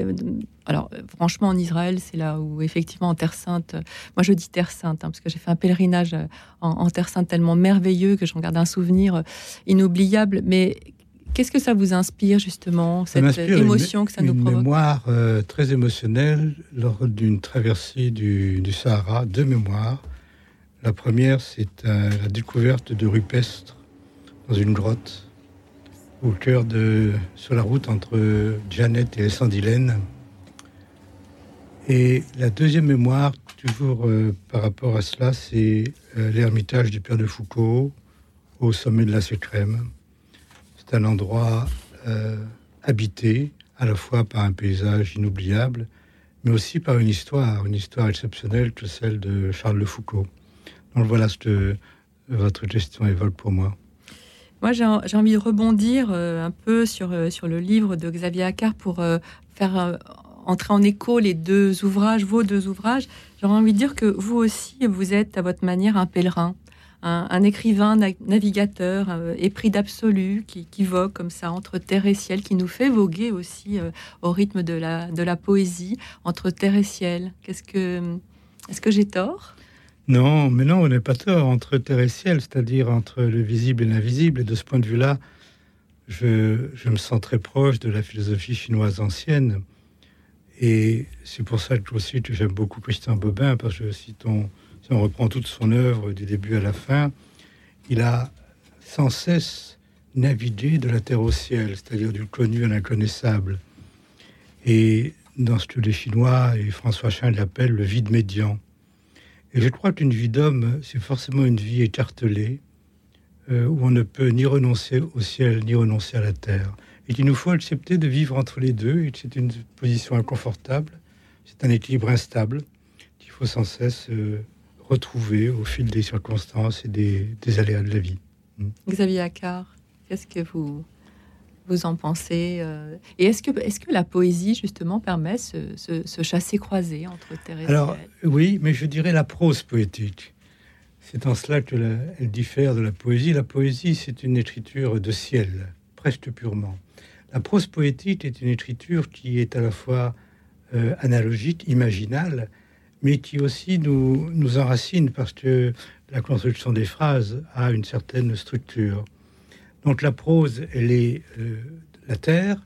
alors, franchement, en Israël, c'est là où, effectivement, en Terre Sainte, moi je dis Terre Sainte, hein, parce que j'ai fait un pèlerinage en, Terre Sainte tellement merveilleux que j'en garde un souvenir inoubliable. Mais qu'est-ce que ça vous inspire, justement, cette émotion que ça nous provoque Une mémoire euh, très émotionnelle lors d'une traversée du, du, Sahara, deux mémoires. La première, c'est euh, la découverte de rupestres dans une grotte au cœur de, sur la route entre Janet et Sandilène. Et la deuxième mémoire, toujours euh, par rapport à cela, c'est l'ermitage du Père de Foucault au sommet de la Sucrème. C'est un endroit euh, habité à la fois par un paysage inoubliable, mais aussi par une histoire, une histoire exceptionnelle que celle de Charles de Foucault. Donc voilà ce que votre question évoque pour moi. Moi, j'ai envie de rebondir euh, un peu sur, euh, sur le livre de Xavier Accart pour euh, faire entrer en écho les deux ouvrages, vos deux ouvrages. J'aurais envie de dire que vous aussi, vous êtes à votre manière un pèlerin, un, écrivain, navigateur, épris d'absolu, qui, qui, vogue comme ça entre terre et ciel, qui nous fait voguer aussi au rythme de la, poésie entre terre et ciel. Qu'est-ce que, est-ce que j'ai tort? Non, mais non, on n'est pas tort entre terre et ciel, c'est-à-dire entre le visible et l'invisible. Et de ce point de vue-là, je, me sens très proche de la philosophie chinoise ancienne. Et c'est pour ça que aussi j'aime beaucoup Christian Bobin, parce que si on, si on reprend toute son œuvre du début à la fin, il a sans cesse navigué de la terre au ciel, c'est-à-dire du connu à l'inconnaissable. Et dans ce que les Chinois et François Chin l'appellent le vide médian. Et je crois qu'une vie d'homme, c'est forcément une vie écartelée, euh, où on ne peut ni renoncer au ciel, ni renoncer à la terre. Et qu'il nous faut accepter de vivre entre les deux, c'est une position inconfortable, c'est un équilibre instable qu'il faut sans cesse euh, retrouver au fil des circonstances et des, aléas de la vie. Hmm. Xavier Accard, qu'est-ce que vous vous en pensez euh, Et est-ce que, est que la poésie, justement, permet ce, ce, chassé-croisé entre terre et Alors, oui, mais je dirais la prose poétique. C'est en cela qu'elle diffère de la poésie. La poésie, c'est une écriture de ciel, presque purement. La prose poétique est une écriture qui est à la fois euh, analogique, imaginale, mais qui aussi nous, nous enracine parce que la construction des phrases a une certaine structure. Donc la prose, elle est euh, la terre,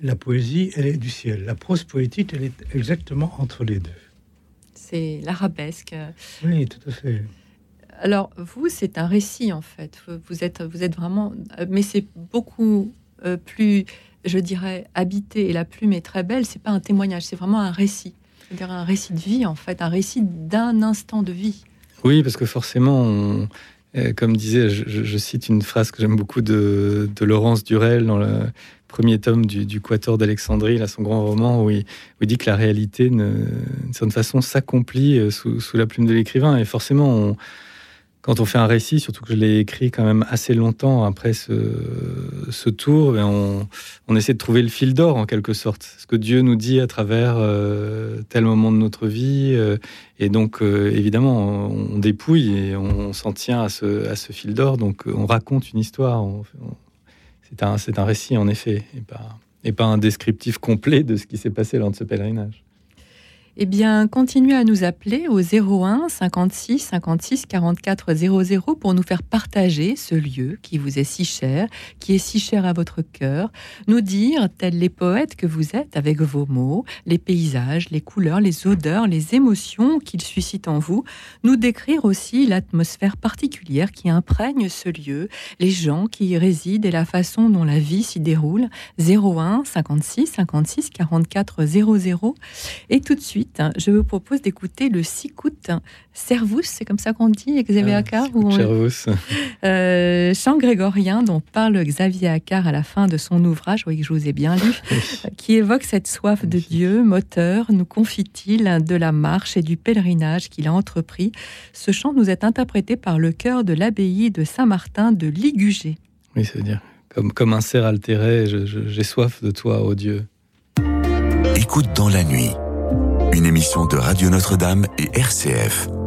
la poésie, elle est du ciel. La prose poétique, elle est exactement entre les deux. C'est l'arabesque. Oui, tout à fait. Alors vous, c'est un récit en fait. Vous êtes, vous êtes vraiment, mais c'est beaucoup euh, plus, je dirais, habité et la plume est très belle. C'est pas un témoignage, c'est vraiment un récit. C'est-à-dire un récit de vie en fait, un récit d'un instant de vie. Oui, parce que forcément, on, comme disait, je, cite une phrase que j'aime beaucoup de, Laurence Durel dans le premier tome du, Quator d'Alexandrie, son grand roman, où il, dit que la réalité, d'une certaine façon, s'accomplit euh, sous, sous, la plume de l'écrivain. Et forcément, on, quand on fait un récit, surtout que je l'ai écrit quand même assez longtemps après ce, tour, ben on, essaie de trouver le fil d'or en quelque sorte. Ce que Dieu nous dit à travers euh, tel moment de notre vie. Euh, et donc, euh, évidemment, on, dépouille et on, s'en tient à ce, fil d'or. Donc, on raconte une histoire. c'est un, récit, en effet, et et pas un descriptif complet de ce qui s'est passé lors de ce pèlerinage. Eh bien, continuez à nous appeler au 01 56 56 44 00 pour nous faire partager ce lieu qui vous est si cher, qui est si cher à votre cœur. Nous dire, tels les poètes que vous êtes, avec vos mots, les paysages, les couleurs, les odeurs, les émotions qu'ils suscitent en vous. Nous décrire aussi l'atmosphère particulière qui imprègne ce lieu, les gens qui y résident et la façon dont la vie s'y déroule. 01 56 56 44 00. Et tout de suite, je vous propose d'écouter le Sikut Servus, c'est comme ça qu'on dit, Xavier ah, Accard ou Servus. Euh, chant grégorien dont parle Xavier Accard à la fin de son ouvrage, oui, je vous ai bien lu, qui évoque cette soif de Dieu, moteur, nous confie-t-il, de la marche et du pèlerinage qu'il a entrepris. Ce chant nous est interprété par le chœur de l'abbaye de Saint-Martin de Ligugé. Oui, c'est à dire comme, comme un cerf altéré, j'ai soif de toi, ô Dieu. Écoute dans la nuit une émission de Radio Notre-Dame et RCF.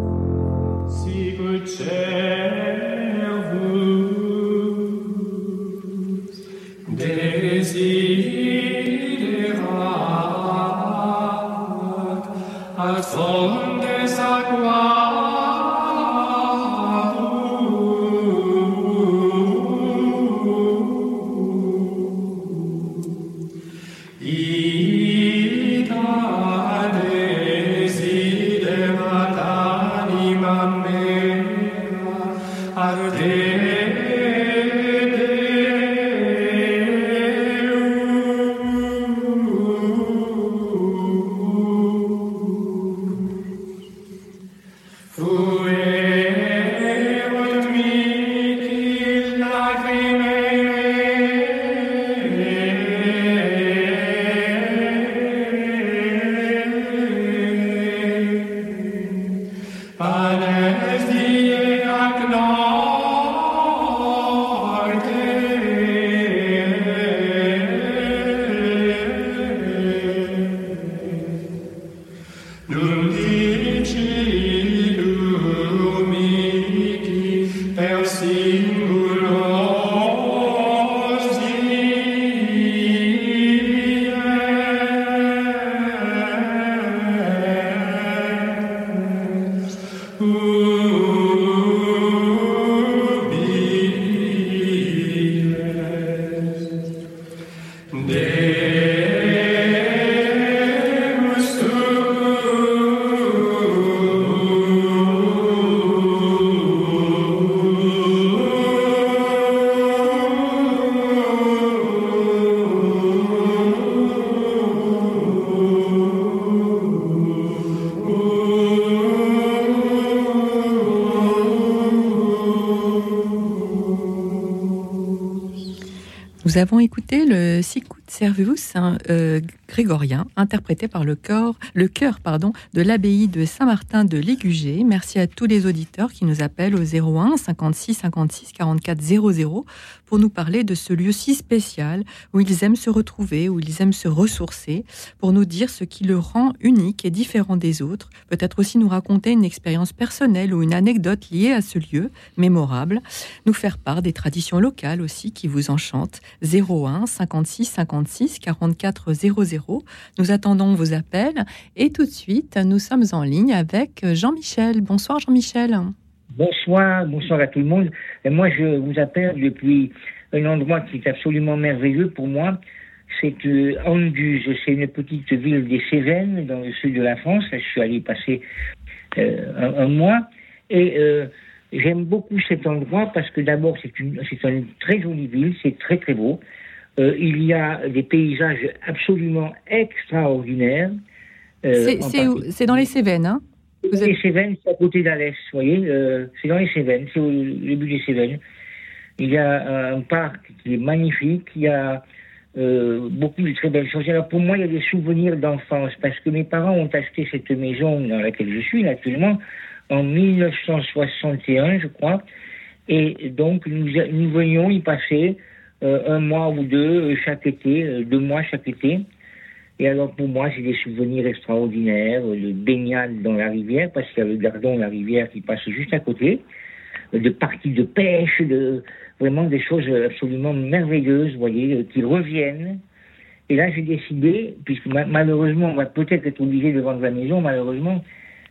Interprété par le, pardon, de l'abbaye de Saint-Martin de Ligugé. Merci à tous les auditeurs qui nous appellent au 01 56 56 44 00 pour nous parler de ce lieu si spécial où ils aiment se retrouver, où ils aiment se ressourcer, pour nous dire ce qui le rend unique et différent des autres, peut-être aussi nous raconter une expérience personnelle ou une anecdote liée à ce lieu mémorable, nous faire part des traditions locales aussi qui vous enchantent. 01 56 56 44 00. Nous attendons vos appels et tout de suite, nous sommes en ligne avec Jean-Michel. Bonsoir Jean-Michel. Bonsoir, bonsoir à tout le monde. Et moi, je vous appelle depuis un endroit qui est absolument merveilleux pour moi. C'est euh, c'est une petite ville des Cévennes, dans le sud de la France. je suis allé passer euh, un, mois. Et euh, j'aime beaucoup cet endroit parce que d'abord, c'est une très jolie ville, c'est très très beau. Euh, il y a des paysages absolument extraordinaires. c'est dans les Cévennes, hein les Cévennes, c'est à côté d'Alès, vous voyez, euh, c'est dans les Cévennes, c'est au début des Cévennes. Il y a un parc qui est magnifique, il y a euh, beaucoup de très belles choses. Alors pour moi, il y a des souvenirs d'enfance, parce que mes parents ont acheté cette maison dans laquelle je suis actuellement en 1961, je crois, et donc nous, nous venions y passer euh, un mois ou deux chaque été, deux mois chaque été. Et alors pour moi, c'est des souvenirs extraordinaires, de baignade dans la rivière, parce qu'il y a le gardon, la rivière qui passe juste à côté, de parties de pêche, de vraiment des choses absolument merveilleuses, vous voyez, qui reviennent. Et là, j'ai décidé, puisque malheureusement, on va peut-être être obligé de vendre la maison, malheureusement,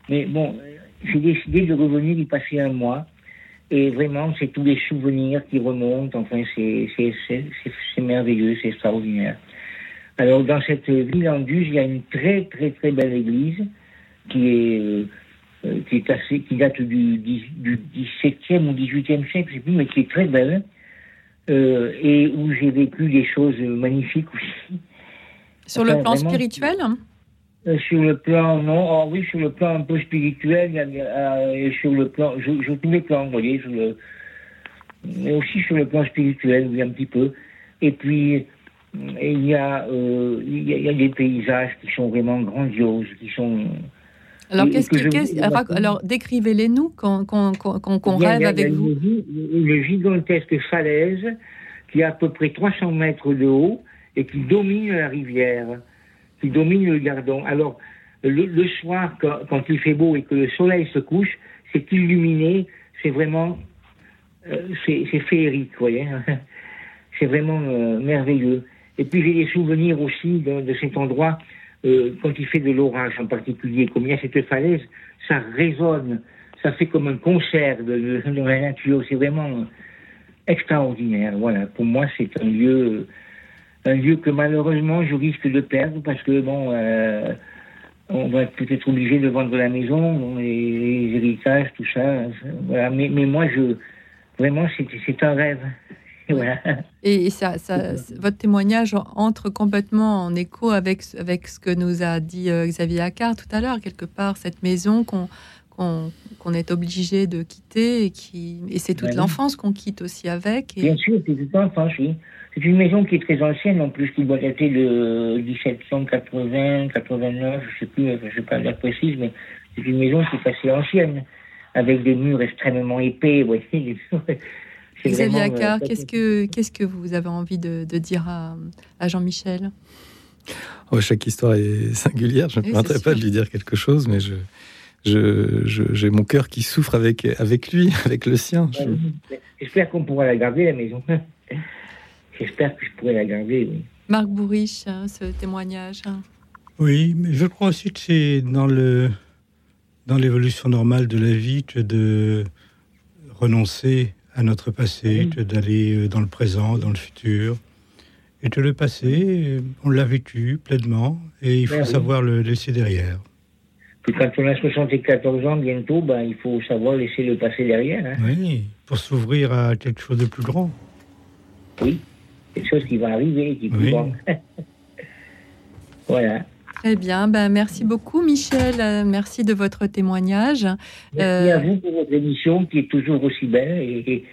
mais bon, j'ai décidé de revenir y passer un mois. Et vraiment, c'est tous les souvenirs qui remontent. Enfin, c'est merveilleux, c'est extraordinaire. Alors, dans cette ville Anduze, il y a une très, très, très belle église qui est, euh, qui est assez, qui date du, du 17e ou 18e siècle, je sais plus, mais qui est très belle, euh, et où j'ai vécu des choses magnifiques aussi. Sur le plan spirituel euh, Sur le plan, non, oh, oui, sur le plan un peu spirituel, et sur le plan, je, je tous les plans, vous voyez, sur le, mais aussi sur le plan spirituel, oui, un petit peu. Et puis, il y, a, euh, il, y a, des paysages qui sont vraiment grandioses, qui sont... Alors, qu'est-ce que, alors décrivez-les nous, qu'on rêve avec vous. Une gigantesque falaise qui a à peu près 300 mètres de haut et qui domine la rivière, qui domine le gardon. Alors, le, soir, quand, il fait beau et que le soleil se couche, c'est illuminé, c'est vraiment, euh, c'est féerique, vous voyez. c'est vraiment euh, merveilleux. Et puis j'ai des souvenirs aussi de, cet endroit euh, quand il fait de l'orage en particulier, comme cette falaise, ça résonne, ça fait comme un concert de, la nature. C'est vraiment extraordinaire. Voilà, pour moi, c'est un lieu, un lieu que malheureusement je risque de perdre parce que bon, euh, on va peut-être obligé de vendre la maison, les, héritages, tout ça. Voilà, mais, mais moi, je vraiment, c'est un rêve. Et ça, votre témoignage entre complètement en écho avec, avec ce que nous a dit euh, Xavier Accard tout à l'heure, quelque part, cette maison qu'on qu'on est obligé de quitter et, qui, et c'est toute l'enfance qu'on quitte aussi avec. Bien sûr, c'est toute l'enfance, oui. C'est une maison qui est très ancienne en plus, qui doit dater de 1780, 89, je sais plus, je sais pas la précise, mais c'est une maison qui est assez ancienne, avec des murs extrêmement épais, vous voyez, Xavier Accard, euh, qu'est-ce que, qu'est-ce que vous avez envie de, dire à, Jean-Michel? Oh, Chaque histoire est singulière. Je ne me permettrai pas de lui dire quelque chose, mais je, j'ai mon cœur qui souffre avec, avec lui, avec le sien. J'espère qu'on pourra la garder, la maison. J'espère que je pourrai la garder. Marc Bourriche, hein, ce témoignage. Hein. Oui, mais je crois aussi que c'est dans le dans l'évolution normale de la vie que de renoncer à notre passé, d'aller euh, dans le présent, dans le futur. Et que le passé, euh, on l'a vécu pleinement et il faut savoir le laisser derrière. Puis quand on a 74 ans bientôt, ben, il faut savoir laisser le passé derrière. Hein. Oui, pour s'ouvrir à quelque chose de plus grand. Oui, quelque chose qui va arriver, qui grand. voilà. Très bien, ben, merci beaucoup Michel, euh, merci de votre témoignage. Merci à euh, vous pour votre émission qui est toujours aussi belle et,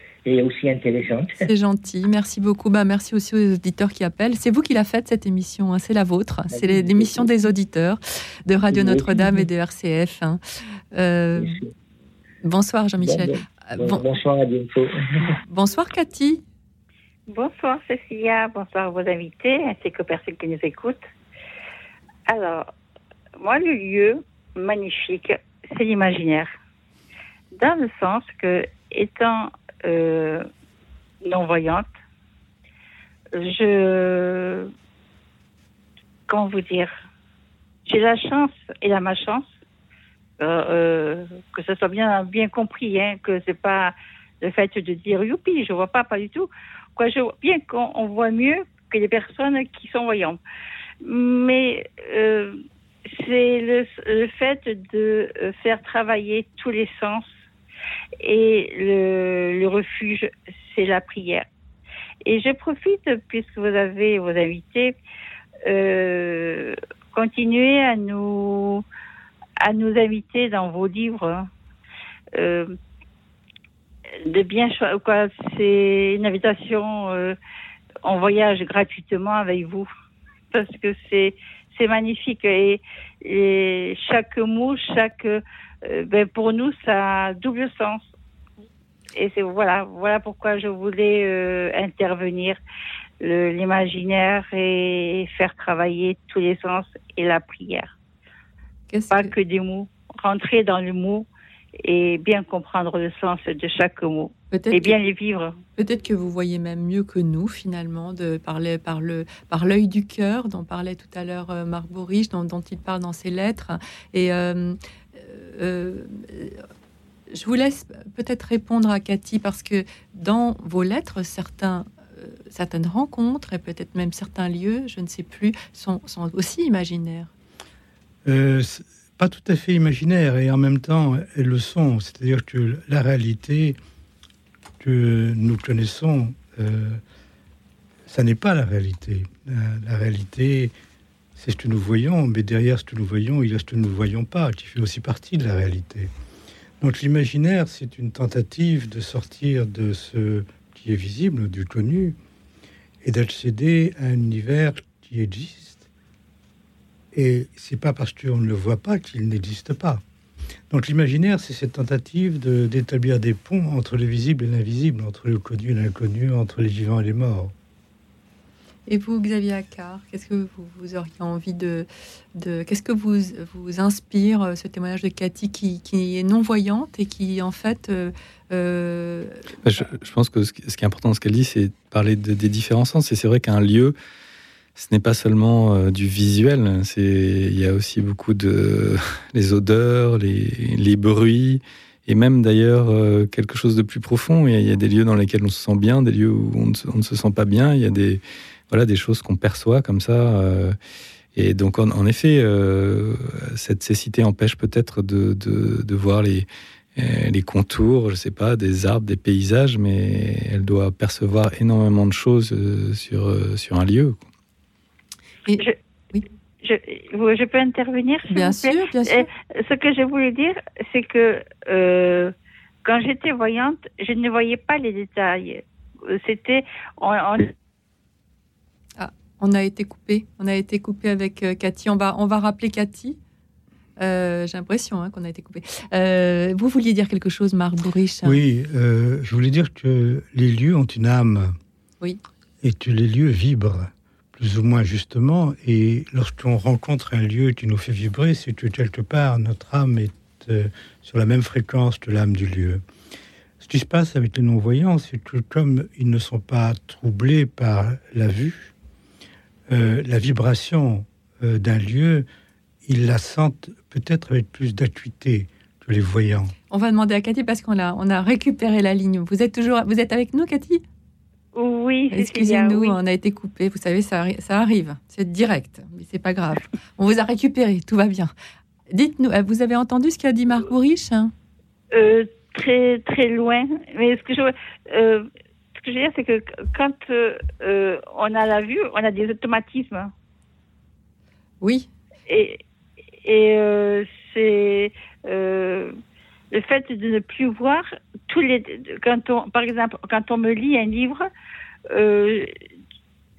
aussi intéressante. C'est gentil, merci beaucoup. Ben, merci aussi aux auditeurs qui appellent. C'est vous qui l'a faite cette émission, hein. c'est la vôtre. Ah, c'est l'émission des auditeurs de Radio Notre-Dame et de RCF. Hein. Euh, bonsoir Jean-Michel. bonsoir à bientôt. bonsoir Cathy. Bonsoir Cécilia, bonsoir vos invités ainsi qu'aux personnes qui nous écoutent. Alors, moi, le lieu magnifique, c'est l'imaginaire. Dans le sens que, étant euh, non-voyante, je. Comment vous dire J'ai la chance et la malchance euh, euh, que ce soit bien, bien compris, hein, que c'est pas le fait de dire youpi, je vois pas, pas du tout. Quoi, je, bien qu'on voit mieux que les personnes qui sont voyantes mais euh, c'est le, fait de euh, faire travailler tous les sens et le, refuge, c'est la prière. Et je profite, puisque vous avez vos invités, euh, continuez à nous, à nous inviter dans vos livres. Euh, de bien quoi c'est une invitation euh, en voyage gratuitement avec vous parce que c'est c'est magnifique et, chaque mot, chaque euh, ben pour nous ça a double sens. Et c'est voilà voilà pourquoi je voulais euh, intervenir l'imaginaire et faire travailler tous les sens et la prière. Pas que... que des mots, rentrer dans le mot et bien comprendre le sens de chaque mot et bien les vivre. Peut-être que vous voyez même mieux que nous finalement de parler par le par l'œil du cœur dont parlait tout à l'heure euh, Marc Bourriche, dont, il parle dans ses lettres. Et euh, euh, je vous laisse peut-être répondre à Cathy parce que dans vos lettres, certains certaines rencontres et peut-être même certains lieux, je ne sais plus, sont, sont aussi imaginaires pas tout à fait imaginaire et en même temps elles le sont. C'est-à-dire que la réalité que nous connaissons, euh, ça n'est pas la réalité. La, réalité, c'est ce que nous voyons, mais derrière ce que nous voyons, il y a ce que nous ne voyons pas, qui fait aussi partie de la réalité. Donc l'imaginaire, c'est une tentative de sortir de ce qui est visible, du connu, et d'accéder à un univers qui existe et c'est pas parce qu'on ne le voit pas qu'il n'existe pas. Donc l'imaginaire, c'est cette tentative d'établir des ponts entre le visible et l'invisible, entre le connu et l'inconnu, entre les vivants et les morts. Et vous, Xavier Accard, qu'est-ce que vous, auriez envie de... de qu'est-ce que vous, vous inspire euh, ce témoignage de Cathy qui, qui est non-voyante et qui, en fait... Euh, euh, bah, je, pense que ce qui est important dans ce qu'elle dit, c'est parler de, des différents sens. Et c'est vrai qu'un lieu ce n'est pas seulement euh, du visuel, il y a aussi beaucoup de les odeurs, les, les bruits, et même d'ailleurs euh, quelque chose de plus profond. Il y, a, des lieux dans lesquels on se sent bien, des lieux où on ne, se sent pas bien. Il y a des voilà des choses qu'on perçoit comme ça. Euh, et donc en, effet, cette cécité empêche peut-être de, de, de, voir les les contours, je sais pas, des arbres, des paysages, mais elle doit percevoir énormément de choses sur, sur un lieu. Je, oui. je, peux intervenir Bien sûr, bien sûr. Ce que je voulais dire, c'est que euh, quand j'étais voyante, je ne voyais pas les détails. C'était. On, Ah, on a été coupé. On a été coupé avec euh, Cathy. On va, on va rappeler Cathy. Euh, j'ai l'impression hein, qu'on a été coupé. vous vouliez dire quelque chose, Marc Bourriche Oui, je voulais dire que les lieux ont une âme. Oui. Et que les lieux vibrent plus ou moins justement. Et lorsqu'on rencontre un lieu qui nous fait vibrer, c'est que quelque part notre âme est euh, sur la même fréquence que l'âme du lieu. Ce qui se passe avec les non-voyants, c'est que comme ils ne sont pas troublés par la vue, euh, la vibration euh, d'un lieu, ils la sentent peut-être avec plus d'acuité que les voyants. On va demander à Cathy parce qu'on a, on a récupéré la ligne. Vous êtes toujours, vous êtes avec nous, Cathy? Oui, excusez-nous, on a été coupé. Vous savez, ça, ça arrive. C'est direct, mais c'est pas grave. On vous a récupéré, tout va bien. Dites-nous, euh, vous avez entendu ce qu'a dit Marc Bourriche euh, Très, très loin. Mais ce que je, euh, ce que je veux dire, c'est que quand on a la vue, on a des automatismes. Oui. Et, et c'est le fait de ne plus voir tous les quand on par exemple quand on me lit un livre euh,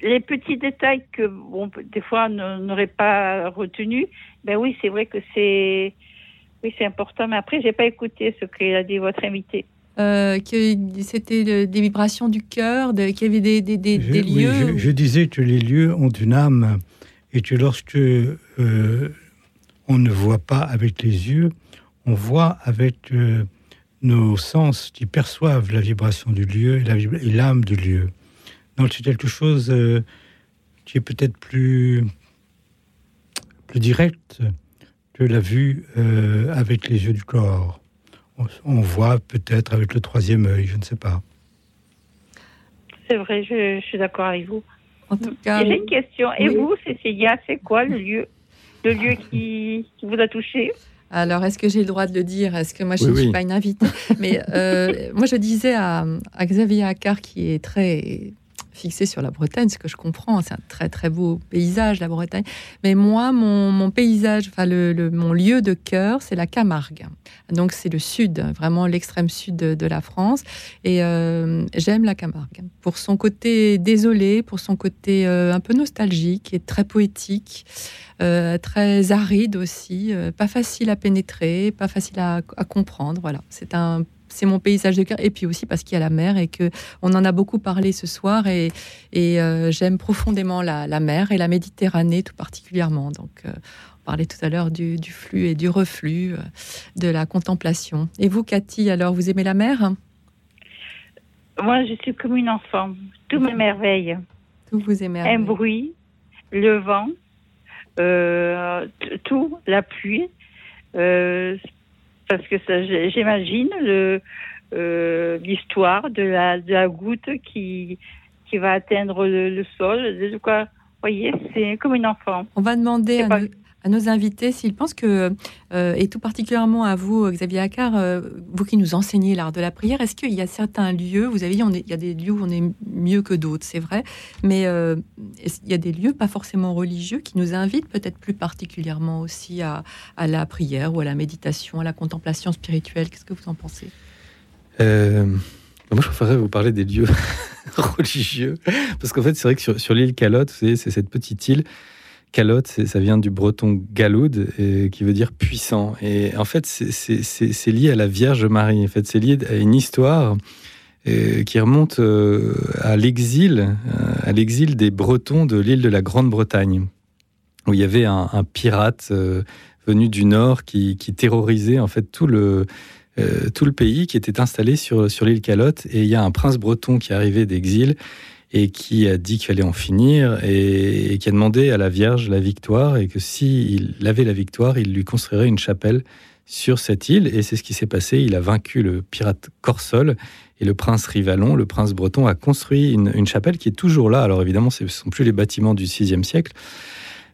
les petits détails que bon des fois on n'aurait pas retenu ben oui c'est vrai que c'est oui c'est important mais après j'ai pas écouté ce qu'a dit votre invité euh, que c'était des vibrations du cœur, qu'il y avait des, des, des, lieux. je, disais que les lieux ont une âme et que lorsque euh, on ne voit pas avec les yeux, on voit avec euh, nos sens qui perçoivent la vibration du lieu et l'âme du lieu. Donc c'est quelque chose euh, qui est peut-être plus, plus direct que la vue euh, avec les yeux du corps. On, voit peut-être avec le troisième œil, je ne sais pas. C'est vrai, je, suis d'accord avec vous. En tout cas, j'ai une question. Et vous, Cécilia, c'est quoi le lieu, le lieu qui vous a touché? Alors, est-ce que j'ai le droit de le dire? Est-ce que moi, je ne suis pas une invitée? Mais euh, moi, je disais à, Xavier Accard, qui est très fixé sur la Bretagne, ce que je comprends, c'est un très très beau paysage, la Bretagne. Mais moi, mon, paysage, enfin le, mon lieu de cœur, c'est la Camargue. Donc c'est le sud, vraiment l'extrême sud de, la France. Et euh, j'aime la Camargue pour son côté désolé, pour son côté euh, un peu nostalgique et très poétique. Euh, très aride aussi, pas facile à pénétrer, pas facile à, comprendre. Voilà, c'est un c'est mon paysage de cœur et puis aussi parce qu'il y a la mer et que on en a beaucoup parlé ce soir et, et euh, j'aime profondément la, mer et la Méditerranée tout particulièrement. Donc on parlait tout à l'heure du, flux et du reflux de la contemplation. Et vous Cathy alors vous aimez la mer? Moi je suis comme une enfant. Tout m'émerveille tout vous émerveille un bruit le vent euh, tout, la pluie, euh, parce que j'imagine euh, l'histoire de la, de la goutte qui, qui va atteindre le, sol. quoi, vous voyez, c'est comme une enfant. On va demander à, à nos invités s'ils pensent que, euh, et tout particulièrement à vous, Xavier Accard, euh, vous qui nous enseignez l'art de la prière, est-ce qu'il y a certains lieux, vous avez dit, on il y a des lieux où on est mieux que d'autres, c'est vrai, mais euh, il y a des lieux pas forcément religieux qui nous invitent peut-être plus particulièrement aussi à, la prière ou à la méditation, à la contemplation spirituelle? Qu'est-ce que vous en pensez? Moi, je préférerais vous parler des lieux religieux, parce qu'en fait, c'est vrai que sur, sur l'île Calotte, c'est cette petite île Calotte, ça vient du breton galoud, qui veut dire puissant. Et en fait, c'est lié à la Vierge Marie. En fait, c'est lié à une histoire euh, qui remonte euh, à l'exil, euh, à l'exil des Bretons de l'île de la Grande-Bretagne, où il y avait un, pirate venu du nord qui, terrorisait en fait tout le tout le pays, qui était installé sur sur l'île Calotte. Et il y a un prince breton qui arrivait d'exil et qui a dit qu'il fallait en finir et, qui a demandé à la Vierge la victoire et que s'il avait la victoire, il lui construirait une chapelle sur cette île. Et c'est ce qui s'est passé. Il a vaincu le pirate Corsol et le prince Rivalon, le prince breton, a construit une, chapelle qui est toujours là. Alors évidemment, ce ne sont plus les bâtiments du VIe siècle,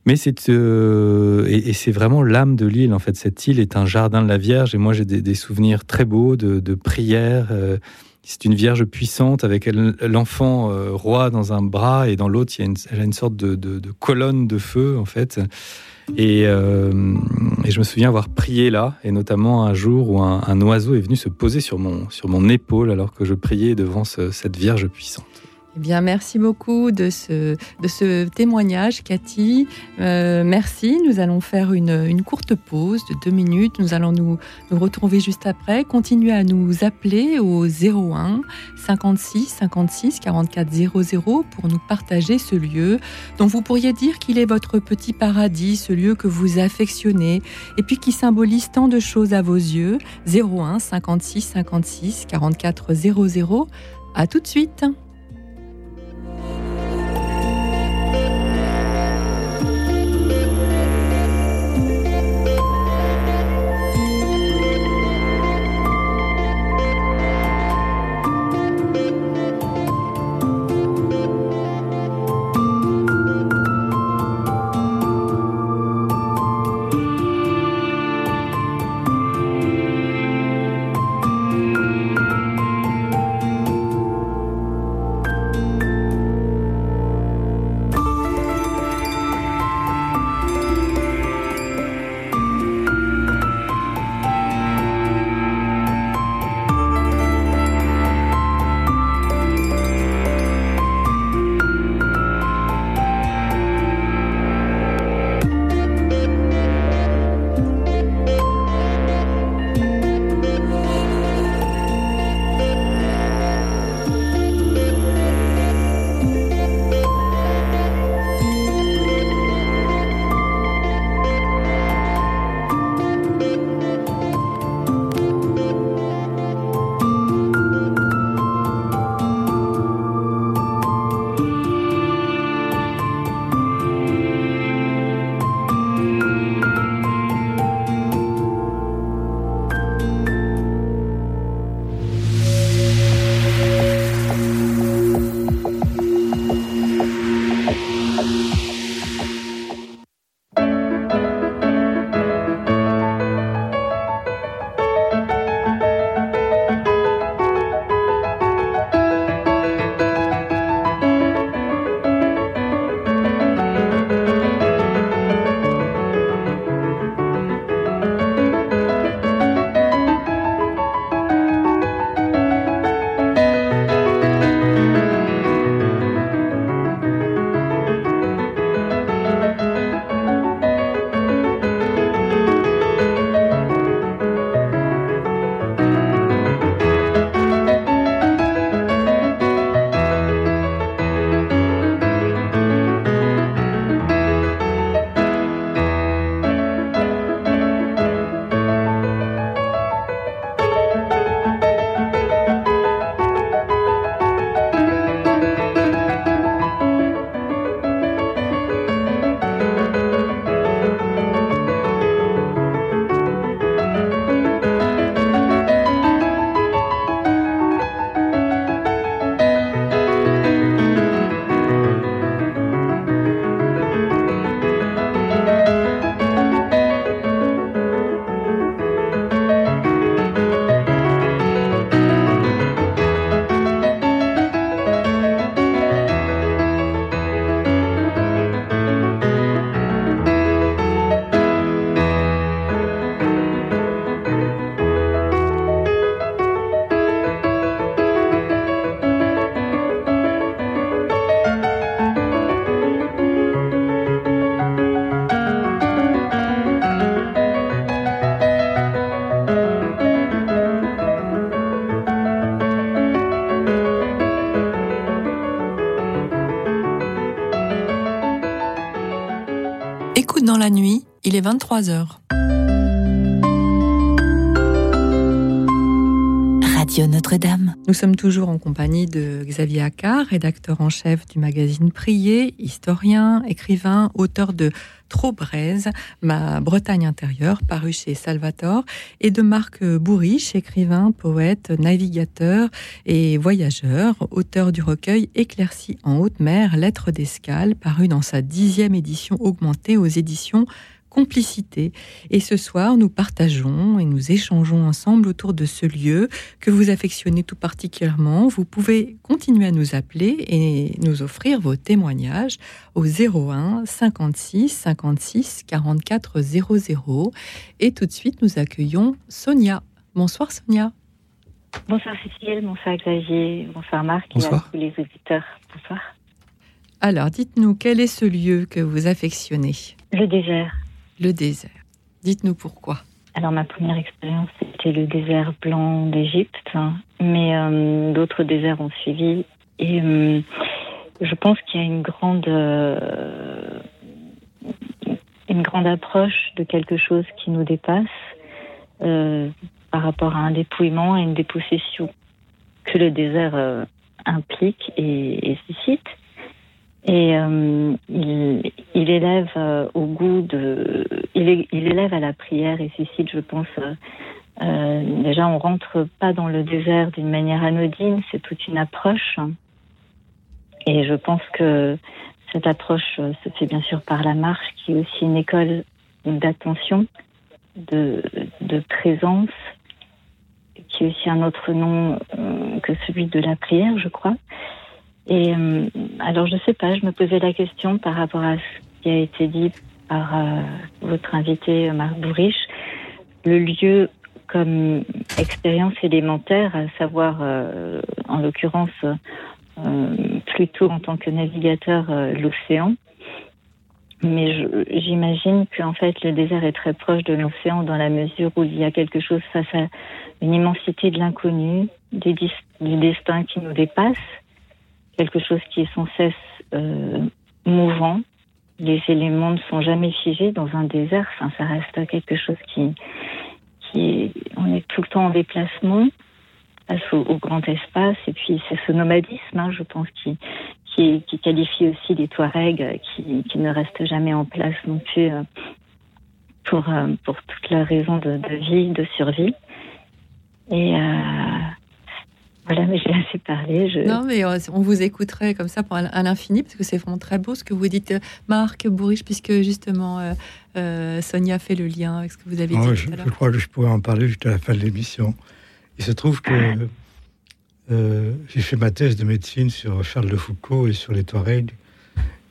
mais c'est euh, et, c'est vraiment l'âme de l'île. En fait, cette île est un jardin de la Vierge. Et moi, j'ai des, souvenirs très beaux de, prières. Euh, c'est une Vierge puissante avec l'enfant euh, roi dans un bras et dans l'autre, il y a une, elle a une sorte de, colonne de feu, en fait. Et, je me souviens avoir prié là, et notamment un jour où un, oiseau est venu se poser sur mon, sur mon épaule alors que je priais devant cette Vierge puissante. Eh bien, merci beaucoup de ce, de ce témoignage, Cathy. Euh, merci. Nous allons faire une, une, courte pause de deux minutes. Nous allons nous, nous retrouver juste après. Continuez à nous appeler au 01 56 56 44 00 pour nous partager ce lieu dont vous pourriez dire qu'il est votre petit paradis, ce lieu que vous affectionnez et puis qui symbolise tant de choses à vos yeux. 01 56 56 44 00. À tout de suite. 23 heures. Radio Notre-Dame. Nous sommes toujours en compagnie de Xavier Accard, rédacteur en chef du magazine Prier, historien, écrivain, auteur de Trop Braise, ma Bretagne intérieure, paru chez Salvatore, et de Marc Bourriche, écrivain, poète, navigateur et voyageur, auteur du recueil Éclairci en haute mer, Lettres d'escale, paru dans sa dixième édition augmentée aux éditions complicité. Et ce soir, nous partageons et nous échangeons ensemble autour de ce lieu que vous affectionnez tout particulièrement. Vous pouvez continuer à nous appeler et nous offrir vos témoignages au 01 56 56 44 00. Et tout de suite, nous accueillons Sonia. Bonsoir Sonia. Bonsoir Cécile, bonsoir Xavier, bonsoir Marc bonsoir. et à tous les auditeurs. Bonsoir. Alors, dites-nous, quel est ce lieu que vous affectionnez? Le désert le désert. Dites-nous pourquoi. Alors ma première expérience, c'était le désert blanc d'Égypte, hein. mais euh, d'autres déserts ont suivi. Et euh, je pense qu'il y a une grande, euh, une grande approche de quelque chose qui nous dépasse par rapport à un dépouillement et une dépossession que le désert implique et suscite. Et euh, il, il, élève euh, au goût de, il, il, élève à la prière et suscite, je pense, euh, déjà on rentre pas dans le désert d'une manière anodine, c'est toute une approche. Et je pense que cette approche se fait bien sûr par la marche, qui est aussi une école d'attention, de, de présence, qui est aussi un autre nom que celui de la prière, je crois. Et euh, alors, je sais pas, je me posais la question par rapport à ce qui a été dit par euh, votre invité Marc Bourriche. Le lieu comme expérience élémentaire, à savoir, euh, en l'occurrence, euh, plutôt en tant que navigateur, euh, l'océan. Mais j'imagine qu'en fait, le désert est très proche de l'océan dans la mesure où il y a quelque chose face à une immensité de l'inconnu, du, du destin qui nous dépasse quelque chose qui est sans cesse euh, mouvant. Les éléments ne sont jamais figés dans un désert. Ça reste quelque chose qui, qui on est tout le temps en déplacement face au, grand espace. Et puis c'est ce nomadisme, hein, je pense, qui, qui, qualifie aussi les Touaregs, qui, qui, ne restent jamais en place non plus euh, pour euh, pour toutes leurs raisons de, vie, de survie. Et euh, voilà, mais j'ai assez parlé. Je... Non, mais euh, on vous écouterait comme ça pour à l'infini, parce que c'est vraiment très beau ce que vous dites, Marc Bourriche, puisque justement euh, euh, Sonia fait le lien avec ce que vous avez oh, dit. Je, je, crois que je pourrais en parler juste à la fin de l'émission. Il se trouve que euh, j'ai fait ma thèse de médecine sur Charles de Foucault et sur les Touaregs,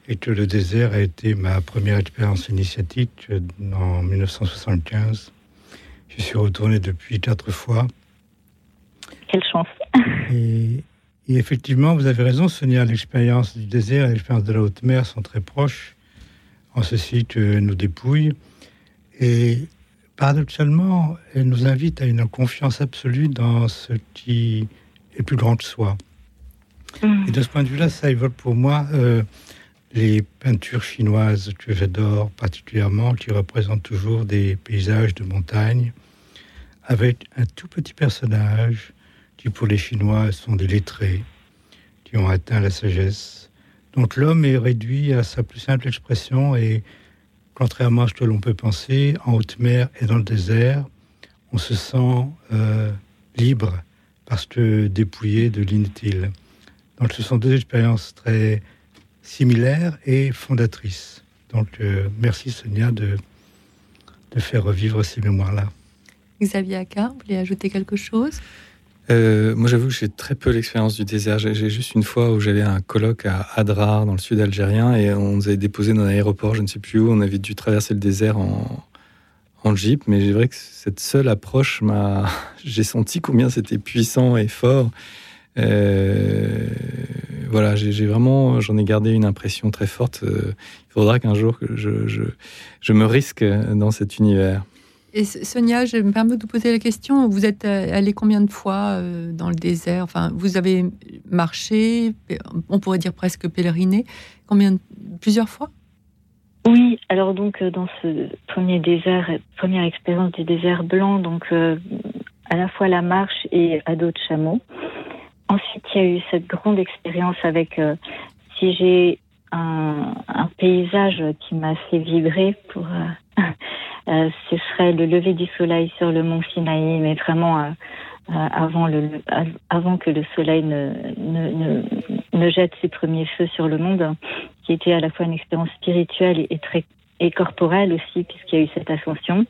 et que le désert a été ma première expérience initiatique en 1975. Je suis retourné depuis quatre fois. Quelle chance. Et, et, effectivement, vous avez raison, Sonia, l'expérience du désert et l'expérience de la haute mer sont très proches, en ceci que nous dépouillent. Et paradoxalement, elles nous invitent à une confiance absolue dans ce qui est plus grand que soi. Mmh. Et de ce point de vue-là, ça évoque pour moi euh, les peintures chinoises que j'adore particulièrement, qui représentent toujours des paysages de montagne, avec un tout petit personnage qui pour les Chinois sont des lettrés, qui ont atteint la sagesse. Donc l'homme est réduit à sa plus simple expression et, contrairement à ce que l'on peut penser, en haute mer et dans le désert, on se sent euh, libre parce que dépouillé de l'inutile. Donc ce sont deux expériences très similaires et fondatrices. Donc euh, merci Sonia de, de faire revivre ces mémoires-là. Xavier Aka, vous voulez ajouter quelque chose? Euh, moi, j'avoue que j'ai très peu l'expérience du désert. J'ai juste une fois où j'allais à un colloque à Adrar, dans le sud algérien, et on nous avait déposé dans un aéroport, je ne sais plus où. On avait dû traverser le désert en, jeep, mais c'est vrai que cette seule approche. J'ai senti combien c'était puissant et fort. Euh, voilà, j'ai vraiment, j'en ai gardé une impression très forte. Euh, il faudra qu'un jour je me risque dans cet univers. Et Sonia, je me permets de vous poser la question. Vous êtes allée combien de fois euh, dans le désert? Enfin, vous avez marché, on pourrait dire presque pèleriné. Combien Plusieurs fois? Oui. Alors donc euh, dans ce premier désert, première expérience du désert blanc, donc euh, à la fois la marche et à d'autres chameaux. Ensuite, il y a eu cette grande expérience avec, si j'ai un, paysage qui m'a fait vibrer pour, ce serait le lever du soleil sur le mont Sinaï, mais vraiment euh, avant, le, avant que le soleil ne, jette ses premiers feux sur le monde, qui était à la fois une expérience spirituelle et, très et corporelle aussi, puisqu'il y a eu cette ascension.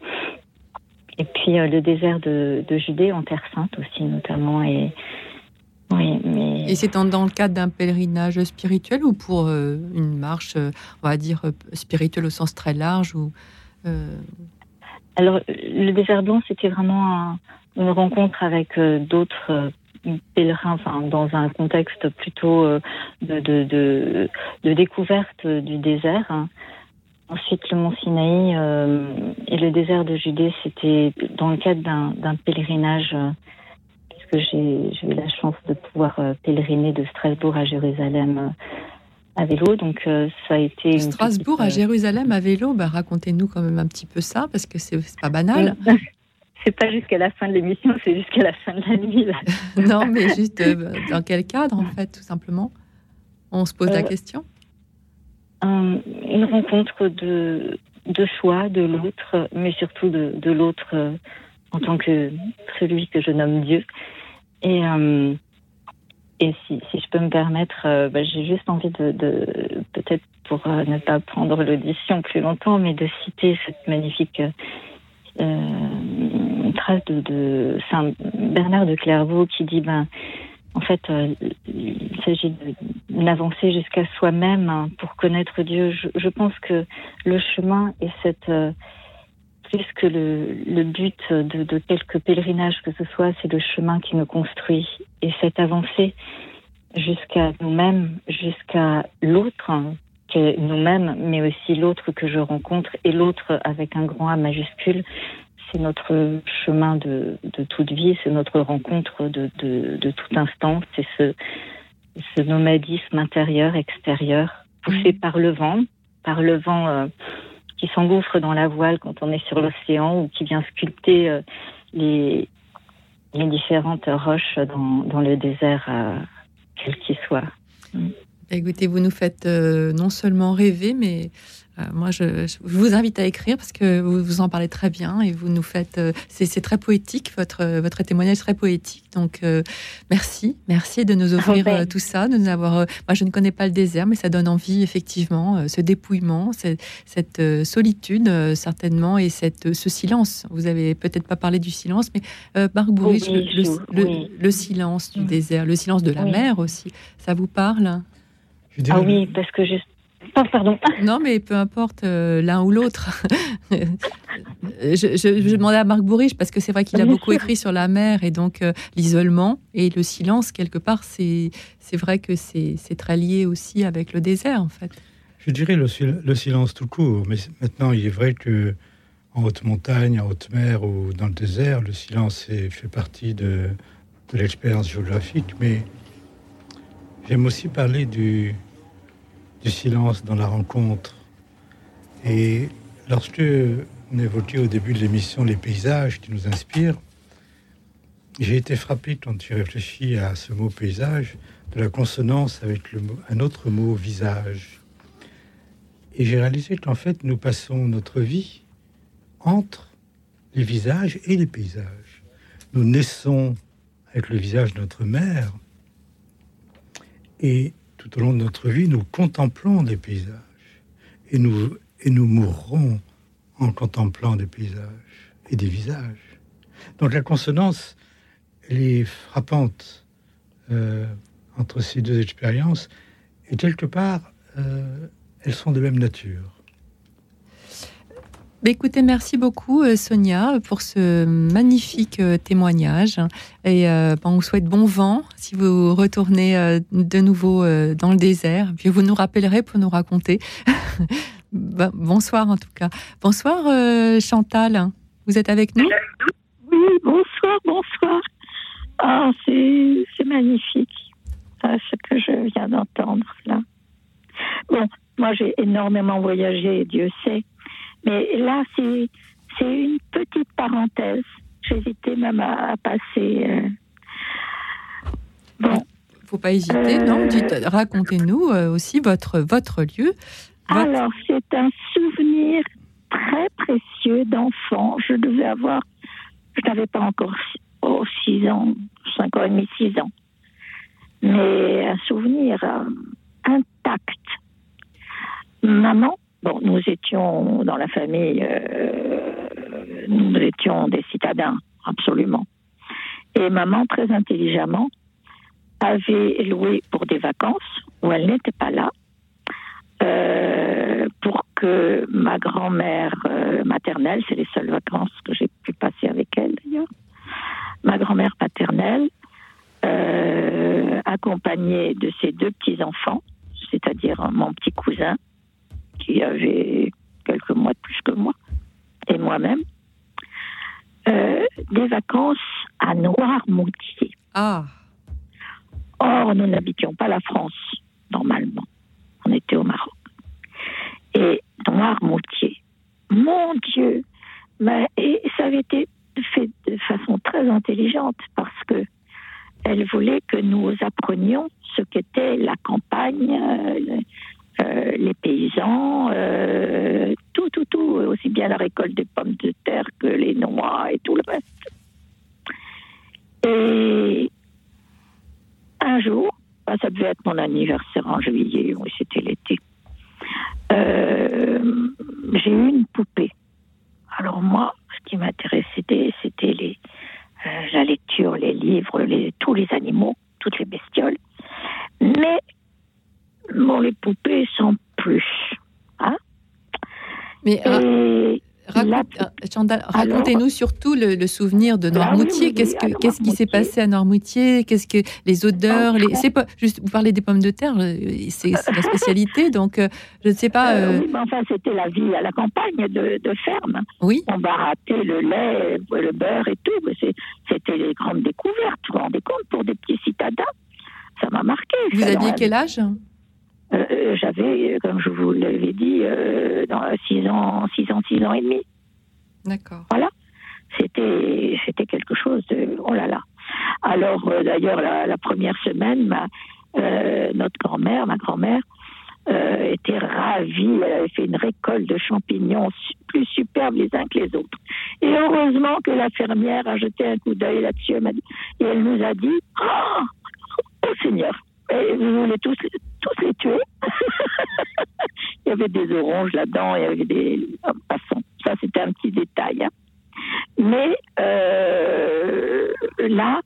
Et puis euh, le désert de, de, Judée en Terre Sainte aussi, notamment. Et, oui, mais... et c'est dans, le cadre d'un pèlerinage spirituel ou pour euh, une marche, on va dire, spirituelle au sens très large ou, Alors, le désert blanc, c'était vraiment un, une rencontre avec euh, d'autres euh, pèlerins, enfin, dans un contexte plutôt euh, de, de, de, de, découverte du désert. Ensuite, le mont Sinaï et le désert de Judée, c'était dans le cadre d'un pèlerinage, puisque j'ai eu la chance de pouvoir pèleriner de Strasbourg à Jérusalem à vélo. Donc ça a été Strasbourg à Jérusalem à vélo. Bah, racontez-nous quand même un petit peu ça parce que c'est pas banal. c'est pas jusqu'à la fin de l'émission, c'est jusqu'à la fin de la nuit. non, mais juste euh, dans quel cadre, en fait, tout simplement? On se pose la euh, question? Une rencontre de, de choix de l'autre, mais surtout de, de l'autre euh, en tant que celui que je nomme Dieu. Et, et si, si, je peux me permettre, bah, j'ai juste envie de, peut-être pour ne pas prendre l'audition plus longtemps, mais de citer cette magnifique trace de, Saint Bernard de Clairvaux qui dit ben en fait euh, il s'agit d'avancer jusqu'à soi-même hein, pour connaître Dieu. Je, je, pense que le chemin est cette euh, plus que le, le but de, de quelques pèlerinages que ce soit, c'est le chemin qui nous construit et cette avancée jusqu'à nous-mêmes, jusqu'à l'autre, hein, nous-mêmes, mais aussi l'autre que je rencontre et l'autre avec un grand A majuscule. C'est notre chemin de, de, toute vie, c'est notre rencontre de, de, de tout instant, c'est ce, ce nomadisme intérieur, extérieur, poussé mmh. par le vent, par le vent euh, qui s'engouffre dans la voile quand on est sur l'océan ou qui vient sculpter euh, les, les différentes roches dans, dans le désert, euh, quel qu'il soit. Écoutez, vous nous faites euh, non seulement rêver, mais euh, moi, je, vous invite à écrire parce que vous, vous en parlez très bien et vous nous faites. Euh, c'est très poétique, votre, votre témoignage est très poétique. Donc, merci, merci de nous offrir tout ça, de nous avoir. moi, je ne connais pas le désert, mais ça donne envie, effectivement, ce dépouillement, cette, solitude, certainement, et cette, ce silence. Vous avez peut-être pas parlé du silence, mais Marc Bourrich, le, silence du mm. désert, le silence de la mer aussi, ça vous parle? Ah oui, parce que juste. Pardon. Non, mais peu importe euh, l'un ou l'autre. je, je, demandais à Marc Bourriche parce que c'est vrai qu'il a beaucoup écrit sur la mer et donc euh, l'isolement et le silence, quelque part, c'est vrai que c'est très lié aussi avec le désert, en fait. Je dirais le, le, silence tout court, mais maintenant, il est vrai que en haute montagne, en haute mer ou dans le désert, le silence fait partie de, de l'expérience géographique, mais J'aime aussi parler du, du silence dans la rencontre. Et lorsque on évoquait au début de l'émission les paysages qui nous inspirent, j'ai été frappé quand tu réfléchis à ce mot paysage de la consonance avec le un autre mot visage. Et j'ai réalisé qu'en fait nous passons notre vie entre les visages et les paysages. Nous naissons avec le visage de notre mère, et tout au long de notre vie, nous contemplons des paysages. Et nous, et mourrons en contemplant des paysages et des visages. Donc la consonance, elle est frappante euh, entre ces deux expériences. Et quelque part, euh, elles sont de même nature. Bah, écoutez, merci beaucoup euh, Sonia pour ce magnifique euh, témoignage. Et euh, on vous souhaite bon vent si vous retournez de nouveau dans le désert. Puis vous nous rappellerez pour nous raconter. Bah, bonsoir en tout cas. Bonsoir Chantal, vous êtes avec nous? Oui, bonsoir, bonsoir. Ah, c'est magnifique ce que je viens d'entendre là. Bon, moi j'ai énormément voyagé, Dieu sait. Mais là, c'est une petite parenthèse. J'hésitais même à, passer euh, faut pas hésiter, non Racontez-nous aussi votre, votre lieu. Alors, c'est un souvenir très précieux d'enfant. Je devais avoir, je n'avais pas encore oh, 6 ans, 5 ans et demi, 6 ans. Mais un souvenir euh, intact. Maman, bon, nous étions dans la famille, euh, nous étions des citadins, absolument. Et maman, très intelligemment, avait loué pour des vacances où elle n'était pas là, euh, pour que ma grand-mère euh, maternelle, c'est les seules vacances que j'ai pu passer avec elle d'ailleurs, ma grand-mère paternelle, accompagnée de ses deux petits-enfants, c'est-à-dire mon petit cousin, qui avait quelques mois de plus que moi, et moi-même, des vacances à Noirmoutier. Ah. Or, nous n'habitions pas la France, normalement on était au Maroc. Et Noirmoutier, mon Dieu, mais, et ça avait été fait de façon très intelligente parce que elle voulait que nous apprenions ce qu'était la campagne, euh, euh, les paysans, euh, tout, tout, tout, aussi bien la récolte des pommes de terre que les noix et tout le reste. Et un jour, ah, ça devait être mon anniversaire en juillet, oui, c'était l'été. Euh, j'ai eu une poupée. Alors moi, ce qui m'intéressait, c'était les, la lecture, les livres, tous les animaux, toutes les bestioles. Mais bon, les poupées sont plus. Hein Mais euh, racontez-nous surtout le, souvenir de Noirmoutier. Qu'est-ce, que, qu'est-ce qui s'est passé à Noirmoutier? Qu'est-ce que les odeurs les, C'est pas juste vous parlez des pommes de terre, euh, c'est, la spécialité. Donc euh, je ne sais pas. enfin, c'était la vie à la campagne de, ferme. Oui. On barattait le lait, le beurre et tout. c'était les grandes découvertes. Vous vous rendez compte pour des petits citadins Ça m'a marqué. Vous aviez quel âge? Euh, j'avais, comme je vous l'avais dit, euh, dans 6 ans, 6 ans, 6 ans et demi. D'accord. Voilà. C'était, c'était quelque chose de, oh là là. Alors, euh, d'ailleurs, la, première semaine, ma, notre grand-mère, ma grand-mère, était ravie. Elle avait fait une récolte de champignons plus superbes les uns que les autres. Et heureusement que la fermière a jeté un coup d'œil là-dessus. Et elle nous a dit, oh, oh Seigneur, et vous voulez tous, tous les tuer. il y avait des oranges là-dedans, il y avait des. Passons, ça c'était un petit détail. Hein. Mais euh, là,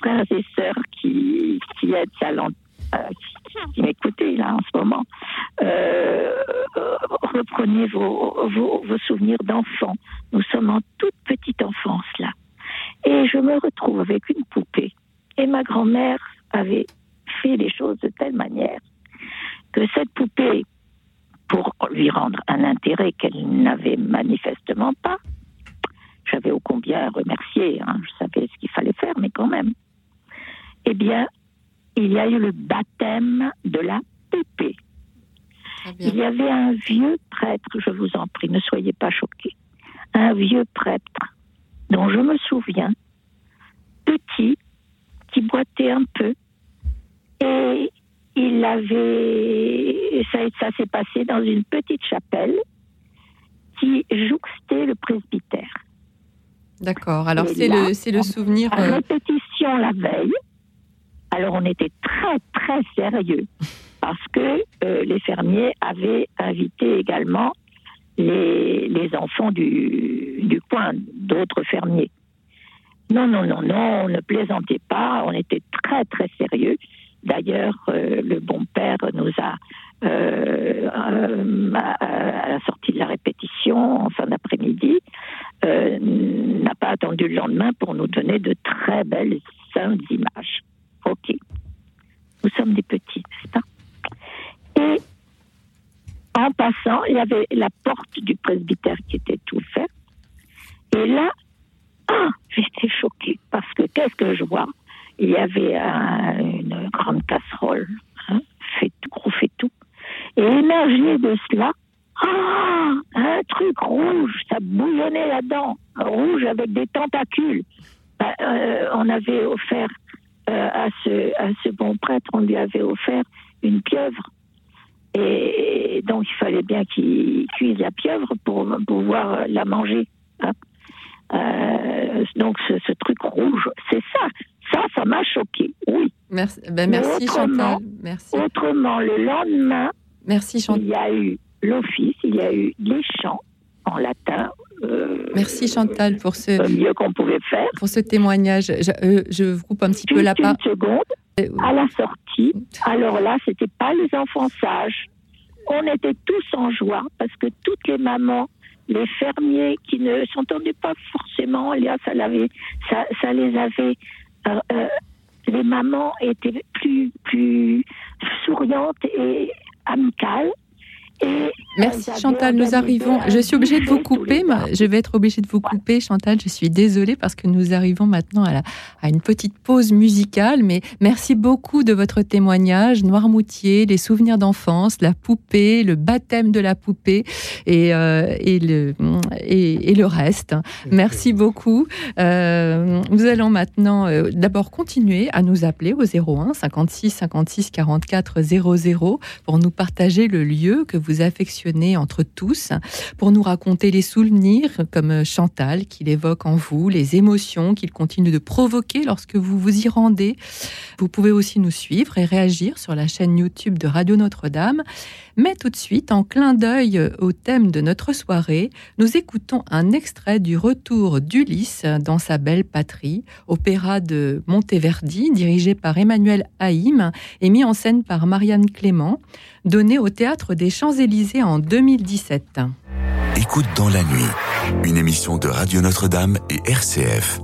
frères et sœurs qui, qui êtes euh, qui là en ce moment, euh, reprenez vos, vos, vos souvenirs d'enfants. Nous sommes en toute petite enfance là. Et je me retrouve avec une poupée. Et ma grand-mère avait fait les choses de telle manière que cette poupée, pour lui rendre un intérêt qu'elle n'avait manifestement pas, j'avais au combien remercié, hein, je savais ce qu'il fallait faire, mais quand même, eh bien, il y a eu le baptême de la poupée. Il y avait un vieux prêtre, je vous en prie, ne soyez pas choqués, un vieux prêtre dont je me souviens, petit, qui boitait un peu, et il avait, ça, ça s'est passé dans une petite chapelle qui jouxtait le presbytère. D'accord. Alors c'est le, souvenir. À euh, répétition la veille. Alors on était très très sérieux parce que euh, les fermiers avaient invité également les, les enfants du, du coin, d'autres fermiers. Non, non, non, non, on ne plaisantait pas, on était très très sérieux. D'ailleurs, euh, le bon père nous a, euh, euh, sortie de la répétition, en fin d'après-midi, n'a pas attendu le lendemain pour nous donner de très belles, saintes images. Ok. Nous sommes des petits, n'est-ce pas? Et en passant, il y avait la porte du presbytère qui était ouverte. Et là, ah, j'étais choquée parce que qu'est-ce que je vois? Il y avait une grande casserole, hein, fait tout. Et émergé de cela, ah, un truc rouge, ça bouillonnait là-dedans, rouge avec des tentacules. Ben, euh, on avait offert à, ce, à ce bon prêtre, on lui avait offert une pieuvre. Et donc, il fallait bien qu'il cuise la pieuvre pour pouvoir la manger. Hein. donc, ce, truc rouge, c'est ça. Ça, ça m'a choqué, oui. Merci, ben merci Chantal. Merci. Autrement, le lendemain, merci, Chantal. il y a eu l'office, il y a eu les chants en latin. Euh, merci Chantal pour ce mieux qu'on pouvait faire. Pour ce témoignage. Je, euh, je vous coupe un petit peu la parole. Une seconde. Euh, à la sortie, alors là, c'était pas les enfants sages. On était tous en joie parce que toutes les mamans, les fermiers qui ne s'entendaient pas forcément, là, ça, ça, ça les avait euh, les mamans étaient plus, plus souriantes et amicales. Merci Chantal, nous arrivons. Je suis obligée de vous couper. Je vais être obligée de vous couper, Chantal. Je suis désolée parce que nous arrivons maintenant à, une petite pause musicale. Mais merci beaucoup de votre témoignage. Noirmoutier, les souvenirs d'enfance, la poupée, le baptême de la poupée et, euh, le reste. Merci beaucoup. Euh, nous allons maintenant euh, d'abord continuer à nous appeler au 01 56 56 44 00 pour nous partager le lieu que vous affectionnez entre tous, pour nous raconter les souvenirs comme Chantal qu'il évoque en vous, les émotions qu'il continue de provoquer lorsque vous vous y rendez. Vous pouvez aussi nous suivre et réagir sur la chaîne YouTube de Radio Notre-Dame. Mais tout de suite, en clin d'œil au thème de notre soirée, nous écoutons un extrait du Retour d'Ulysse dans sa belle patrie, opéra de Monteverdi, dirigé par Emmanuel Haïm et mis en scène par Marianne Clément, donné au Théâtre des Champs-Élysées en 2017. Écoute dans la nuit, une émission de Radio Notre-Dame et RCF.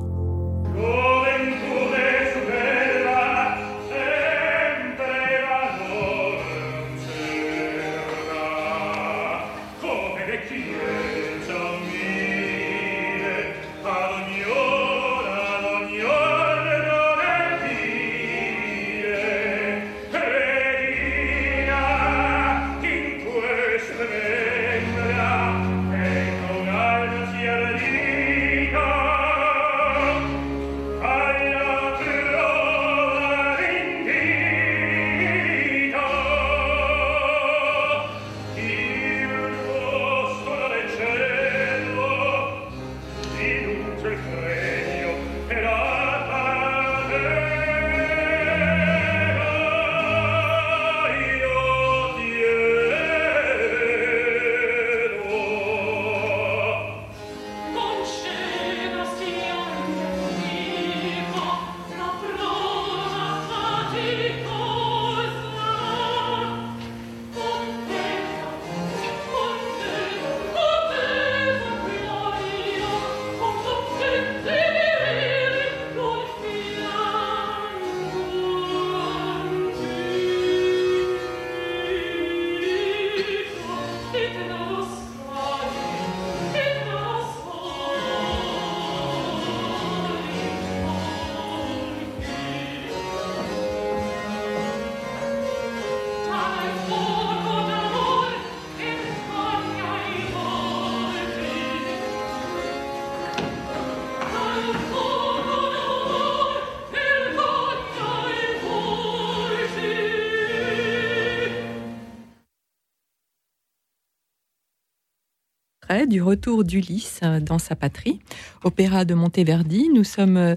Du retour d'Ulysse euh, dans sa patrie, opéra de Monteverdi. Nous sommes euh,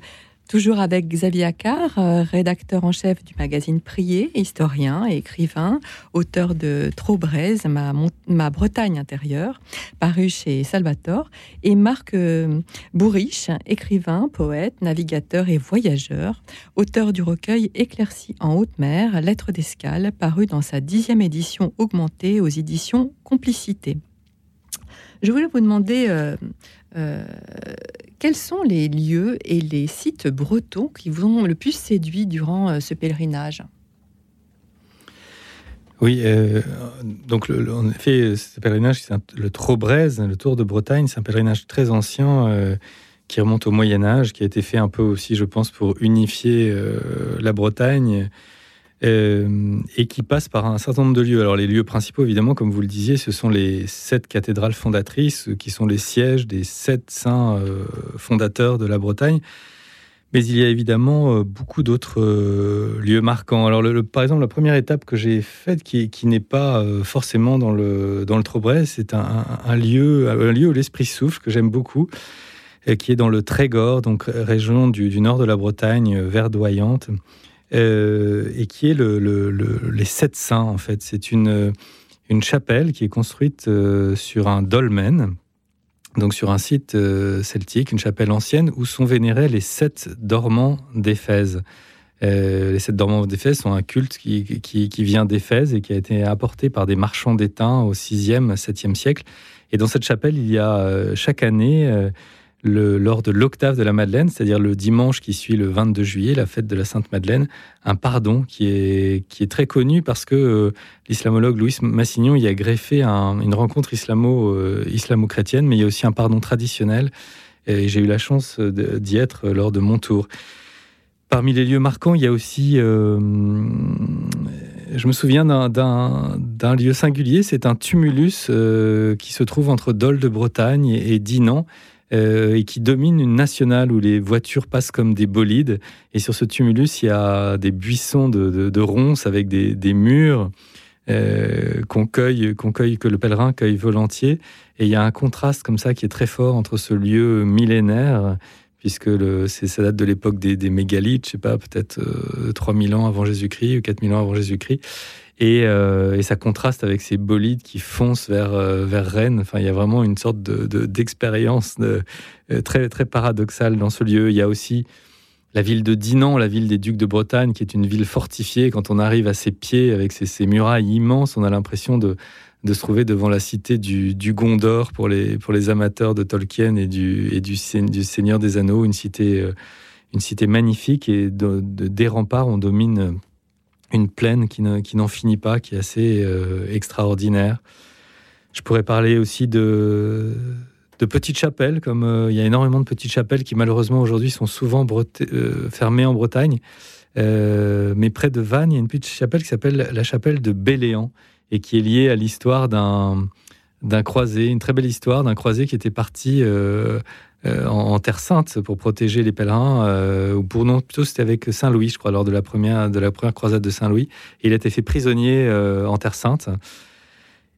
toujours avec Xavier Accard, euh, rédacteur en chef du magazine Prier, historien et écrivain, auteur de Trobrez, ma, ma Bretagne intérieure, paru chez Salvatore, et Marc Bourriche, écrivain, poète, navigateur et voyageur, auteur du recueil Éclairci en haute mer, Lettres d'escale, paru dans sa dixième édition augmentée aux éditions Complicité. Je voulais vous demander euh, euh, quels sont les lieux et les sites bretons qui vous ont le plus séduit durant euh, ce pèlerinage? Oui, donc en effet, ce pèlerinage, c'est le Trobrez, le Tour de Bretagne, c'est un pèlerinage très ancien qui remonte au Moyen Âge, qui a été fait un peu aussi, je pense, pour unifier la Bretagne euh, et qui passe par un certain nombre de lieux. Alors les lieux principaux, évidemment, comme vous le disiez, ce sont les sept cathédrales fondatrices, qui sont les sièges des sept saints euh, fondateurs de la Bretagne. Mais il y a évidemment beaucoup d'autres lieux marquants. Alors, par exemple, la première étape que j'ai faite, qui, n'est pas forcément dans le, dans le c'est un, lieu, un lieu où l'esprit souffle, que j'aime beaucoup, qui est dans le Trégor, donc région du nord de la Bretagne, verdoyante, et qui est le, le, les Sept Saints, en fait. C'est une, une chapelle qui est construite sur un dolmen, donc sur un site euh, celtique, une chapelle ancienne, où sont vénérés les sept dormants d'Éphèse. Euh, les sept dormants d'Éphèse sont un culte qui, qui, vient d'Éphèse et qui a été apporté par des marchands d'étain au 6e, 7e siècle. Et dans cette chapelle, il y a euh, chaque année lors de l'octave de la Madeleine, c'est-à-dire le dimanche qui suit le 22 juillet, la fête de la Sainte Madeleine, un pardon qui est, qui est très connu parce que euh, l'islamologue Louis Massignon y a greffé une rencontre euh, islamo-chrétienne, mais il y a aussi un pardon traditionnel. Et j'ai eu la chance d'y être lors de mon tour. Parmi les lieux marquants, il y a aussi, euh, je me souviens d'un lieu singulier, c'est un tumulus qui se trouve entre Dol de Bretagne et Dinan. Euh, et qui domine une nationale où les voitures passent comme des bolides. Et sur ce tumulus, il y a des buissons de, ronces avec des, murs euh, qu'on cueille, qu'on cueille, que le pèlerin cueille volontiers. Et il y a un contraste comme ça qui est très fort entre ce lieu millénaire puisque ça date de l'époque des, mégalithes, je sais pas, peut-être 3000 euh, ans avant Jésus-Christ ou 4000 ans avant Jésus-Christ, euh, et, ça contraste avec ces bolides qui foncent vers, euh, vers Rennes. Enfin, il y a vraiment une sorte d'expérience de, euh, très, très paradoxale dans ce lieu. Il y a aussi la ville de Dinan, la ville des ducs de Bretagne, qui est une ville fortifiée. Quand on arrive à ses pieds, avec ses, murailles immenses, on a l'impression de, de, se trouver devant la cité du, du, Gondor pour les, pour les amateurs de Tolkien et du, et du, du Seigneur des Anneaux, une cité, une cité magnifique. Et de, des remparts, on domine une plaine qui, n'en finit pas, qui est assez euh, extraordinaire. Je pourrais parler aussi de, petites chapelles, comme euh, il y a énormément de petites chapelles qui malheureusement aujourd'hui sont souvent euh, fermées en Bretagne. mais près de Vannes, il y a une petite chapelle qui s'appelle la chapelle de Béléan et qui est liée à l'histoire d'un d'un croisé, une très belle histoire d'un croisé qui était parti euh, en, Terre Sainte pour protéger les pèlerins, euh, ou pour non, plutôt c'était avec Saint Louis, je crois, lors de la première, de la première croisade de Saint Louis. il a été fait prisonnier euh, en Terre Sainte.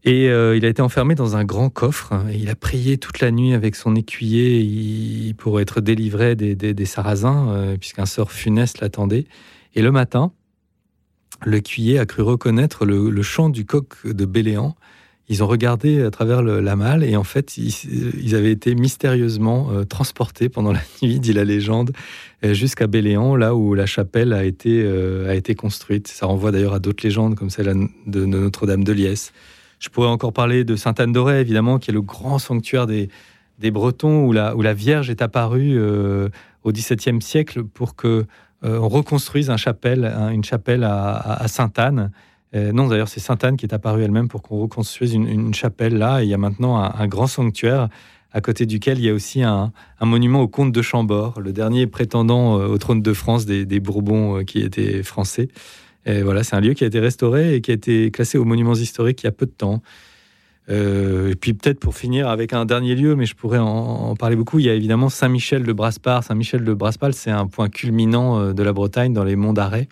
Et il a été enfermé dans un grand coffre. Et il a prié toute la nuit avec son écuyer pour être délivré des, Sarrasins, puisqu'un sort funeste l'attendait. Et le matin, l'écuyer a cru reconnaître le, le chant du coq de Béléan ils ont regardé à travers la malle et en fait, ils, avaient été mystérieusement euh, transportés pendant la nuit, dit la légende, euh, jusqu'à Béléan, là où la chapelle a été, euh, a été construite. Ça renvoie d'ailleurs à d'autres légendes comme celle de, Notre-Dame de Liesse. Je pourrais encore parler de Sainte-Anne d'Auray, évidemment, qui est le grand sanctuaire des, des Bretons, où la, où la Vierge est apparue au XVIIe siècle pour que on reconstruise une chapelle à Sainte-Anne. Euh, non, d'ailleurs, c'est Sainte-Anne qui est apparue elle-même pour qu'on reconstruise une, chapelle là. il y a maintenant un, grand sanctuaire à côté duquel il y a aussi un, monument au comte de Chambord, le dernier prétendant euh, au trône de France des, Bourbons euh, qui étaient français. Et voilà, c'est un lieu qui a été restauré et qui a été classé aux monuments historiques il y a peu de temps. et puis peut-être pour finir avec un dernier lieu, mais je pourrais en, parler beaucoup, il y a évidemment Saint-Michel de Braspar. Saint-Michel de Braspar, c'est un point culminant de la Bretagne dans les monts d'Arrêt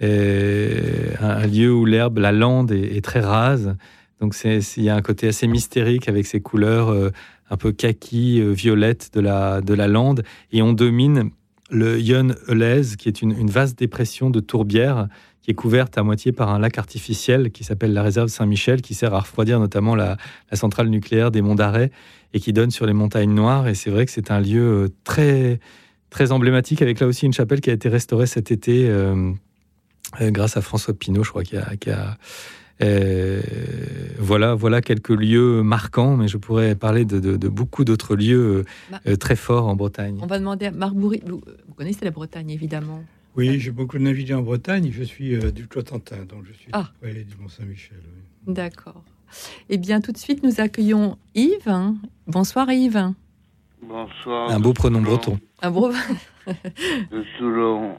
un lieu où l'herbe, la lande est, très rase. Donc il y a un côté assez mystérique avec ces couleurs euh, un peu kaki, euh, violette de la, de la lande. Et on domine le Yon Eulez, qui est une, vaste dépression de tourbière qui est couverte à moitié par un lac artificiel qui s'appelle la réserve Saint-Michel, qui sert à refroidir notamment la, centrale nucléaire des Monts d'Arrêt et qui donne sur les montagnes noires. Et c'est vrai que c'est un lieu euh, très, très emblématique, avec là aussi une chapelle qui a été restaurée cet été. Euh, grâce à François Pinault, je crois, qui a. Euh, voilà, voilà quelques lieux marquants, mais je pourrais parler de, beaucoup d'autres lieux bah, euh, très forts en Bretagne. On va demander à Marc Bourri. Vous, connaissez la Bretagne, évidemment. Oui, j'ai beaucoup navigué en Bretagne. Je suis du Cotentin, donc je suis ah. du Mont-Saint-Michel. D'accord. Eh bien, tout de suite, nous accueillons Yves. Bonsoir, Yves. Bonsoir. Un beau prénom breton. Un beau. de Toulon.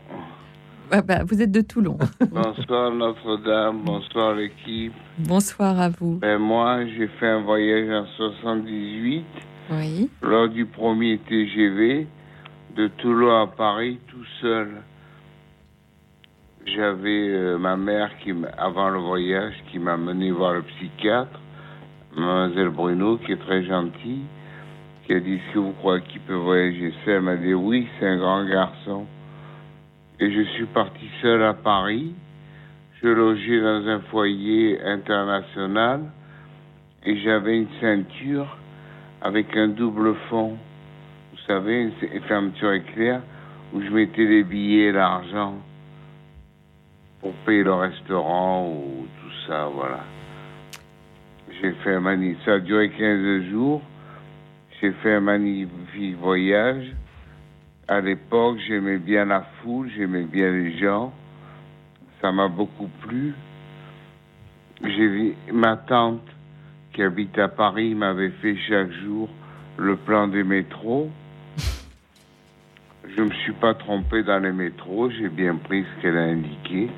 Ah bah, vous êtes de Toulon. bonsoir Notre-Dame, bonsoir l'équipe. Bonsoir à vous. Ben, moi, j'ai fait un voyage en 78. Oui. Lors du premier TGV de Toulon à Paris tout seul. J'avais euh, ma mère qui, avant le voyage, qui m'a mené voir le psychiatre, mademoiselle Bruno, qui est très gentille, qui a dit Est-ce que vous croyez qu'il peut voyager seul? Elle m'a dit Oui, c'est un grand garçon. Et je suis parti seul à Paris. Je logeais dans un foyer international et j'avais une ceinture avec un double fond. Vous savez, une fermeture éclair où je mettais les billets et l'argent pour payer le restaurant ou tout ça, voilà. J'ai fait un magnifique, ça a duré 15 jours. J'ai fait un magnifique voyage. À l'époque, j'aimais bien la foule, j'aimais bien les gens. Ça m'a beaucoup plu. J'ai vu ma tante qui habite à Paris m'avait fait chaque jour le plan des métros. Je ne me suis pas trompé dans les métros, j'ai bien pris ce qu'elle a indiqué.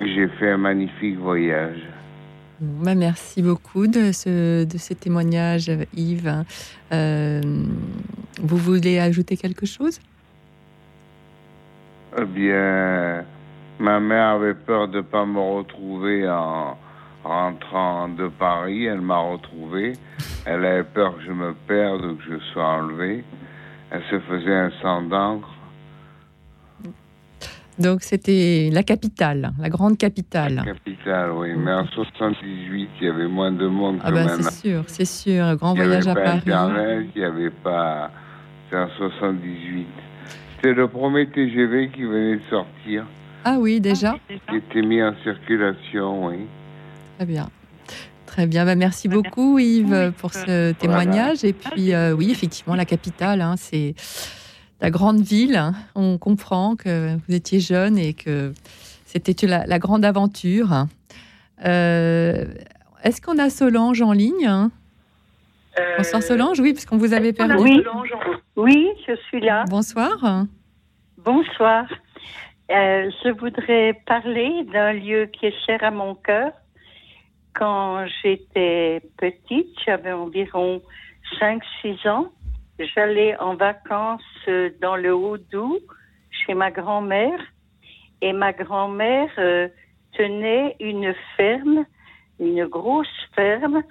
J'ai fait un magnifique voyage. Bah, merci beaucoup de ce, témoignages, Yves. Euh, vous voulez ajouter quelque chose? Eh bien, ma mère avait peur de ne pas me retrouver en rentrant de Paris. Elle m'a retrouvé. Elle avait peur que je me perde ou que je sois enlevé. Elle se faisait un sang d'encre. Donc c'était la capitale, la grande capitale. La capitale, oui. Mais en 78, il y avait moins de monde ah que bah, maintenant. C'est sûr, c'est sûr. Grand voyage à Paris. Internet, il n'y avait pas. C'est en 78. C'est le premier TGV qui venait de sortir. Ah oui, déjà Qui était mis en circulation, oui. Très bien. Très bien, bah, merci beaucoup Yves pour ce témoignage. Et puis euh, oui, effectivement, la capitale, hein, c'est la grande ville. On comprend que vous étiez jeune et que c'était la, la, grande aventure. Euh, Est-ce qu'on a Solange en ligne euh... Bonsoir Solange, oui, puisqu'on vous avait perdu. Oui. oui, je suis là. Bonsoir. Bonsoir. Euh, je voudrais parler d'un lieu qui est cher à mon cœur. Quand j'étais petite, j'avais environ 5-6 ans j'allais en vacances dans le Haut-Doubs chez ma grand-mère. Et ma grand-mère euh, tenait une ferme, une grosse ferme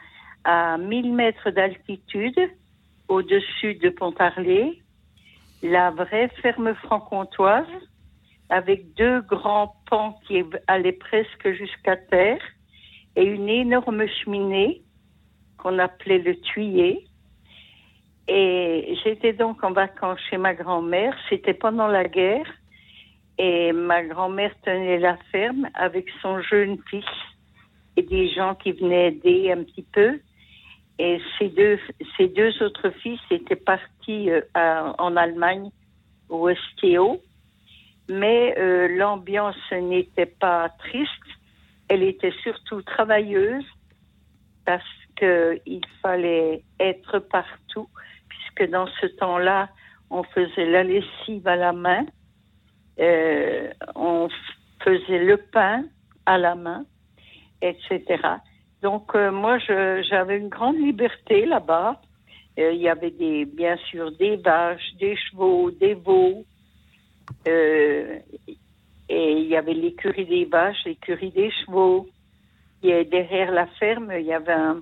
à 1000 mètres d'altitude au-dessus de Pontarlier, la vraie ferme franc-comtoise avec deux grands pans qui allaient presque jusqu'à terre et une énorme cheminée qu'on appelait le tuyer et j'étais donc en vacances chez ma grand-mère. C'était pendant la guerre. Et ma grand-mère tenait la ferme avec son jeune fils et des gens qui venaient aider un petit peu. Et ces deux, ces deux autres fils étaient partis euh, en Allemagne, au STO. Mais euh, l'ambiance n'était pas triste. Elle était surtout travailleuse parce qu'il fallait être partout que dans ce temps-là, on faisait la lessive à la main, euh, on faisait le pain à la main, etc. Donc euh, moi, j'avais une grande liberté là-bas. Euh, il y avait des, bien sûr des vaches, des chevaux, des veaux. et il y avait l'écurie des vaches, l'écurie des chevaux. Et derrière la ferme, il y avait un,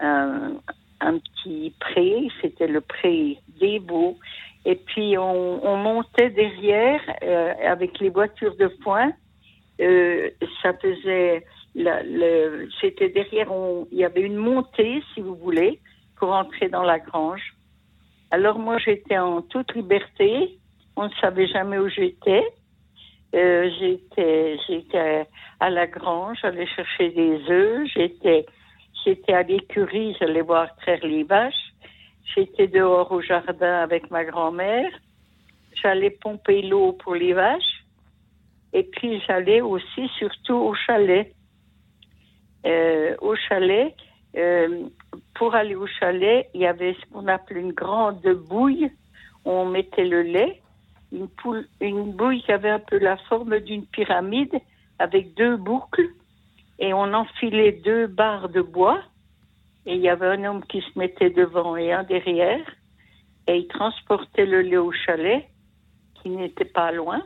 un, un petit pré, c'était le pré des Beaux. Et puis on, on montait derrière euh, avec les voitures de foin. Euh, ça faisait, c'était derrière, il y avait une montée, si vous voulez, pour entrer dans la grange. Alors moi j'étais en toute liberté, on ne savait jamais où j'étais. Euh, j'étais, j'étais à la grange, j'allais chercher des œufs, j'étais J'étais à l'écurie, j'allais voir traire les vaches. J'étais dehors au jardin avec ma grand-mère. J'allais pomper l'eau pour les vaches. Et puis j'allais aussi surtout au chalet. Euh, au chalet, euh, pour aller au chalet, il y avait ce qu'on appelait une grande bouille on mettait le lait. Une bouille qui avait un peu la forme d'une pyramide avec deux boucles et on enfilait deux barres de bois et il y avait un homme qui se mettait devant et un derrière et il transportait le lait au chalet, qui n'était pas loin.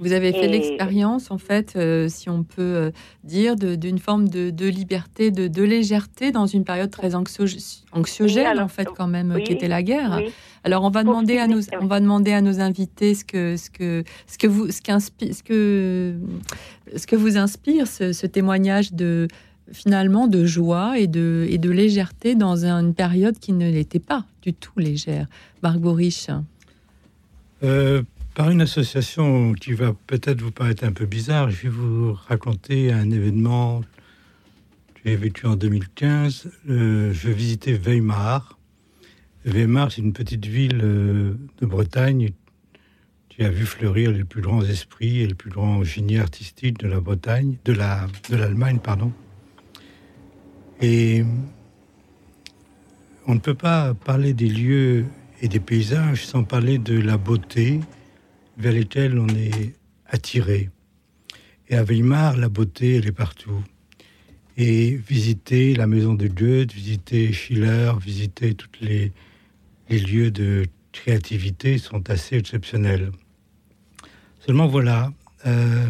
Vous avez fait l'expérience, en fait, euh, si on peut euh, dire, d'une forme de, liberté, de, légèreté dans une période très anxiogène, en fait, quand même, qui était la guerre. Alors, on va demander à nos, on va demander à nos invités ce que, ce que, ce que vous, ce, ce que, ce que vous inspire ce, témoignage de finalement de joie et de, et de légèreté dans une période qui ne l'était pas du tout légère. Margot Rich. Euh, par une association qui va peut-être vous paraître un peu bizarre, je vais vous raconter un événement. J'ai vécu en 2015. Euh, je visitais Weimar. Weimar, c'est une petite ville euh, de Bretagne qui a vu fleurir les plus grands esprits et les plus grands génies artistiques de la Bretagne, de la de l'Allemagne, pardon. Et on ne peut pas parler des lieux et des paysages sans parler de la beauté, vers lesquels on est attiré. Et à Weimar, la beauté, elle est partout. Et visiter la maison de Goethe, visiter Schiller, visiter tous les, lieux de créativité sont assez exceptionnels. Seulement voilà, euh,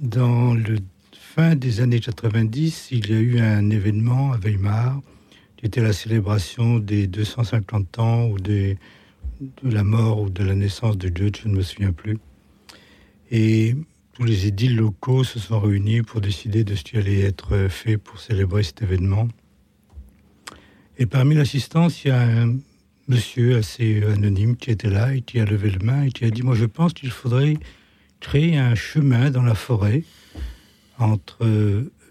dans le fin des années 90, il y a eu un événement à Weimar qui était la célébration des 250 ans ou des de la mort ou de la naissance de Goethe, je ne me souviens plus. Et tous les édiles locaux se sont réunis pour décider de ce qui allait être fait pour célébrer cet événement. Et parmi l'assistance, il y a un monsieur assez anonyme qui était là et qui a levé le main et qui a dit, moi je pense qu'il faudrait créer un chemin dans la forêt entre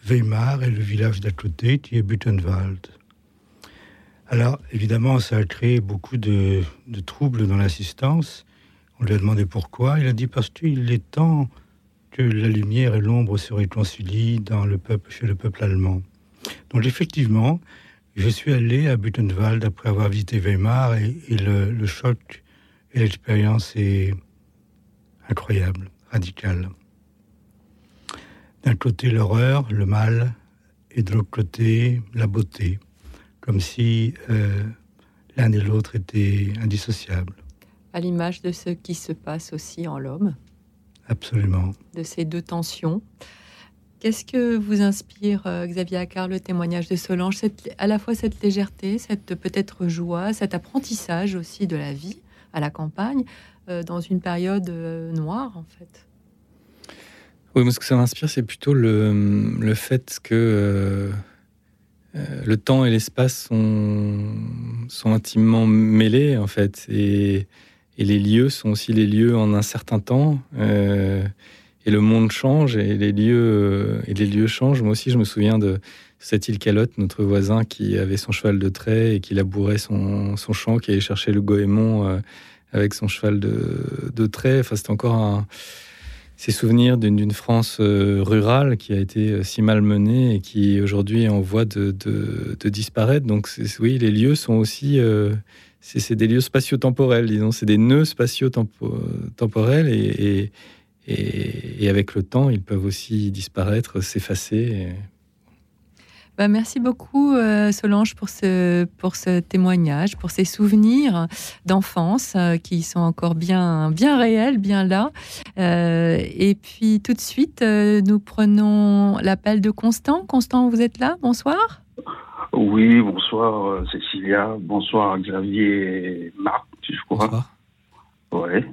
Weimar et le village d'à côté qui est Butenwald. Alors, évidemment, ça a créé beaucoup de, troubles dans l'assistance. On lui a demandé pourquoi. Il a dit parce qu'il est temps que la lumière et l'ombre se réconcilient chez le peuple allemand. Donc, effectivement, je suis allé à Butenwald après avoir visité Weimar et, le, choc et l'expérience est incroyable, radical. D'un côté, l'horreur, le mal, et de l'autre côté, la beauté comme si euh, l'un et l'autre étaient indissociables. À l'image de ce qui se passe aussi en l'homme. Absolument. De ces deux tensions. Qu'est-ce que vous inspire, euh, Xavier Accard, le témoignage de Solange? À la fois cette légèreté, cette peut-être joie, cet apprentissage aussi de la vie à la campagne, euh, dans une période noire, en fait? Oui, moi, ce que ça m'inspire, c'est plutôt le, le, fait que euh, le temps et l'espace sont, sont intimement mêlés, en fait. Et, les lieux sont aussi les lieux en un certain temps. Euh, et le monde change et les lieux, et les lieux changent. Moi aussi, je me souviens de cette île Calotte, notre voisin qui avait son cheval de trait et qui labourait son, son champ, qui allait chercher le goémon euh, avec son cheval de, de trait. Enfin, c'était encore un ces souvenirs d'une France euh, rurale qui a été euh, si mal menée et qui aujourd'hui est en voie de, disparaître. Donc oui, les lieux sont aussi... Euh, c'est des lieux spatio-temporels, disons. C'est des nœuds spatio-temporels et, avec le temps, ils peuvent aussi disparaître, s'effacer. Bah, merci beaucoup euh, Solange pour ce, pour ce témoignage, pour ces souvenirs d'enfance euh, qui sont encore bien, bien réels, bien là. Euh, et puis tout de suite, nous prenons l'appel de Constant. Constant, vous êtes là? Bonsoir. Oui, bonsoir Cécilia, bonsoir Xavier et Marc, je crois. Bonsoir. Ouais.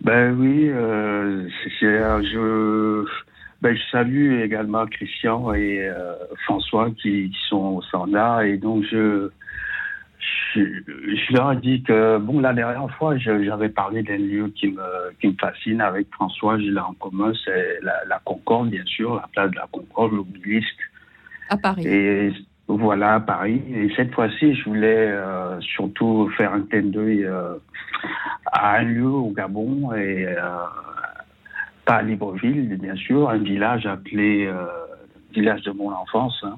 Ben oui, Cécilia, je ben, je salue également Christian et euh, François qui, sont, sont, là. Et donc, je, je, leur ai dit que, bon, la dernière fois, j'avais parlé d'un lieu qui me, qui me fascine avec François. J'ai là en commun, c'est la, Concorde, bien sûr, la place de la Concorde, l'obélisque. À Paris. Et voilà, à Paris. Et cette fois-ci, je voulais euh, surtout faire un clin d'œil euh, à un lieu au Gabon et pas à Libreville, bien sûr, un village appelé euh, village de mon enfance, hein,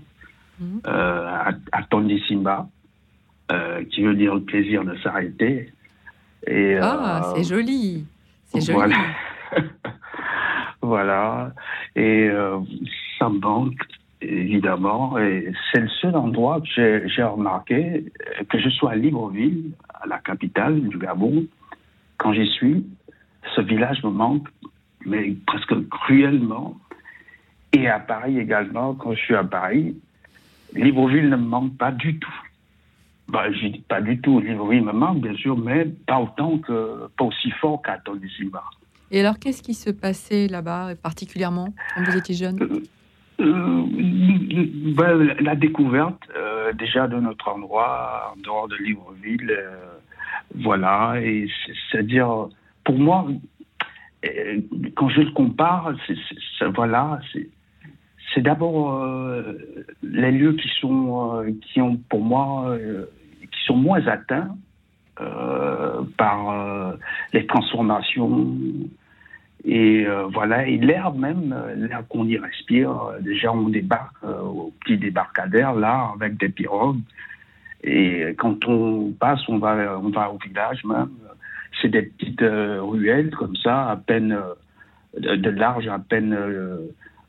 mhm. euh, à, à Tondisimba, euh, qui veut dire le plaisir de s'arrêter. Et, ah, c'est joli. C'est joli. Voilà. voilà. Et ça me manque évidemment. Et c'est le seul endroit que j'ai remarqué, que je sois à Libreville, à la capitale du Gabon, quand j'y suis, ce village me manque, mais presque cruellement. Et à Paris également, quand je suis à Paris, Libreville ne me manque pas du tout. Bah, je dis pas du tout. Libreville me manque, bien sûr, mais pas autant que, pas aussi fort qu'à Tonissima. Et alors, qu'est-ce qui se passait là-bas, particulièrement, quand vous étiez jeune? Euh, euh, ben, La découverte, euh, déjà, de notre endroit, en dehors de Libreville. voilà, et c'est-à-dire, pour moi, quand je le compare, c'est, voilà, c'est d'abord les lieux qui sont qui ont pour moi qui sont moins atteints euh, par euh, les transformations. Et euh, voilà, et l'air même, l'air qu'on y respire, déjà on débarque au petit débarcadère là avec des pirogues. Et quand on passe, on va, on va au village même. C'est des petites ruelles comme ça, à peine de, large, à peine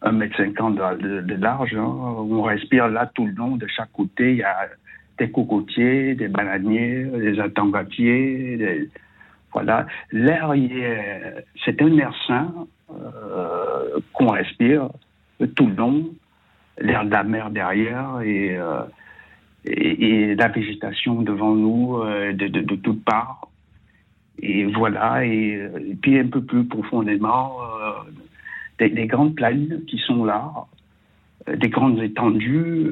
un mètre cinquante de, large. Hein. On respire là tout le long, de chaque côté. Il y a des cocotiers, des bananiers, des attambatiers, voilà. L'air, c'est un air sain euh, qu'on respire tout le long, l'air de la mer derrière et, euh, et, la végétation devant nous euh, de, de, toutes parts. Et voilà, et, puis un peu plus profondément, des, des, grandes plaines qui sont là, des grandes étendues.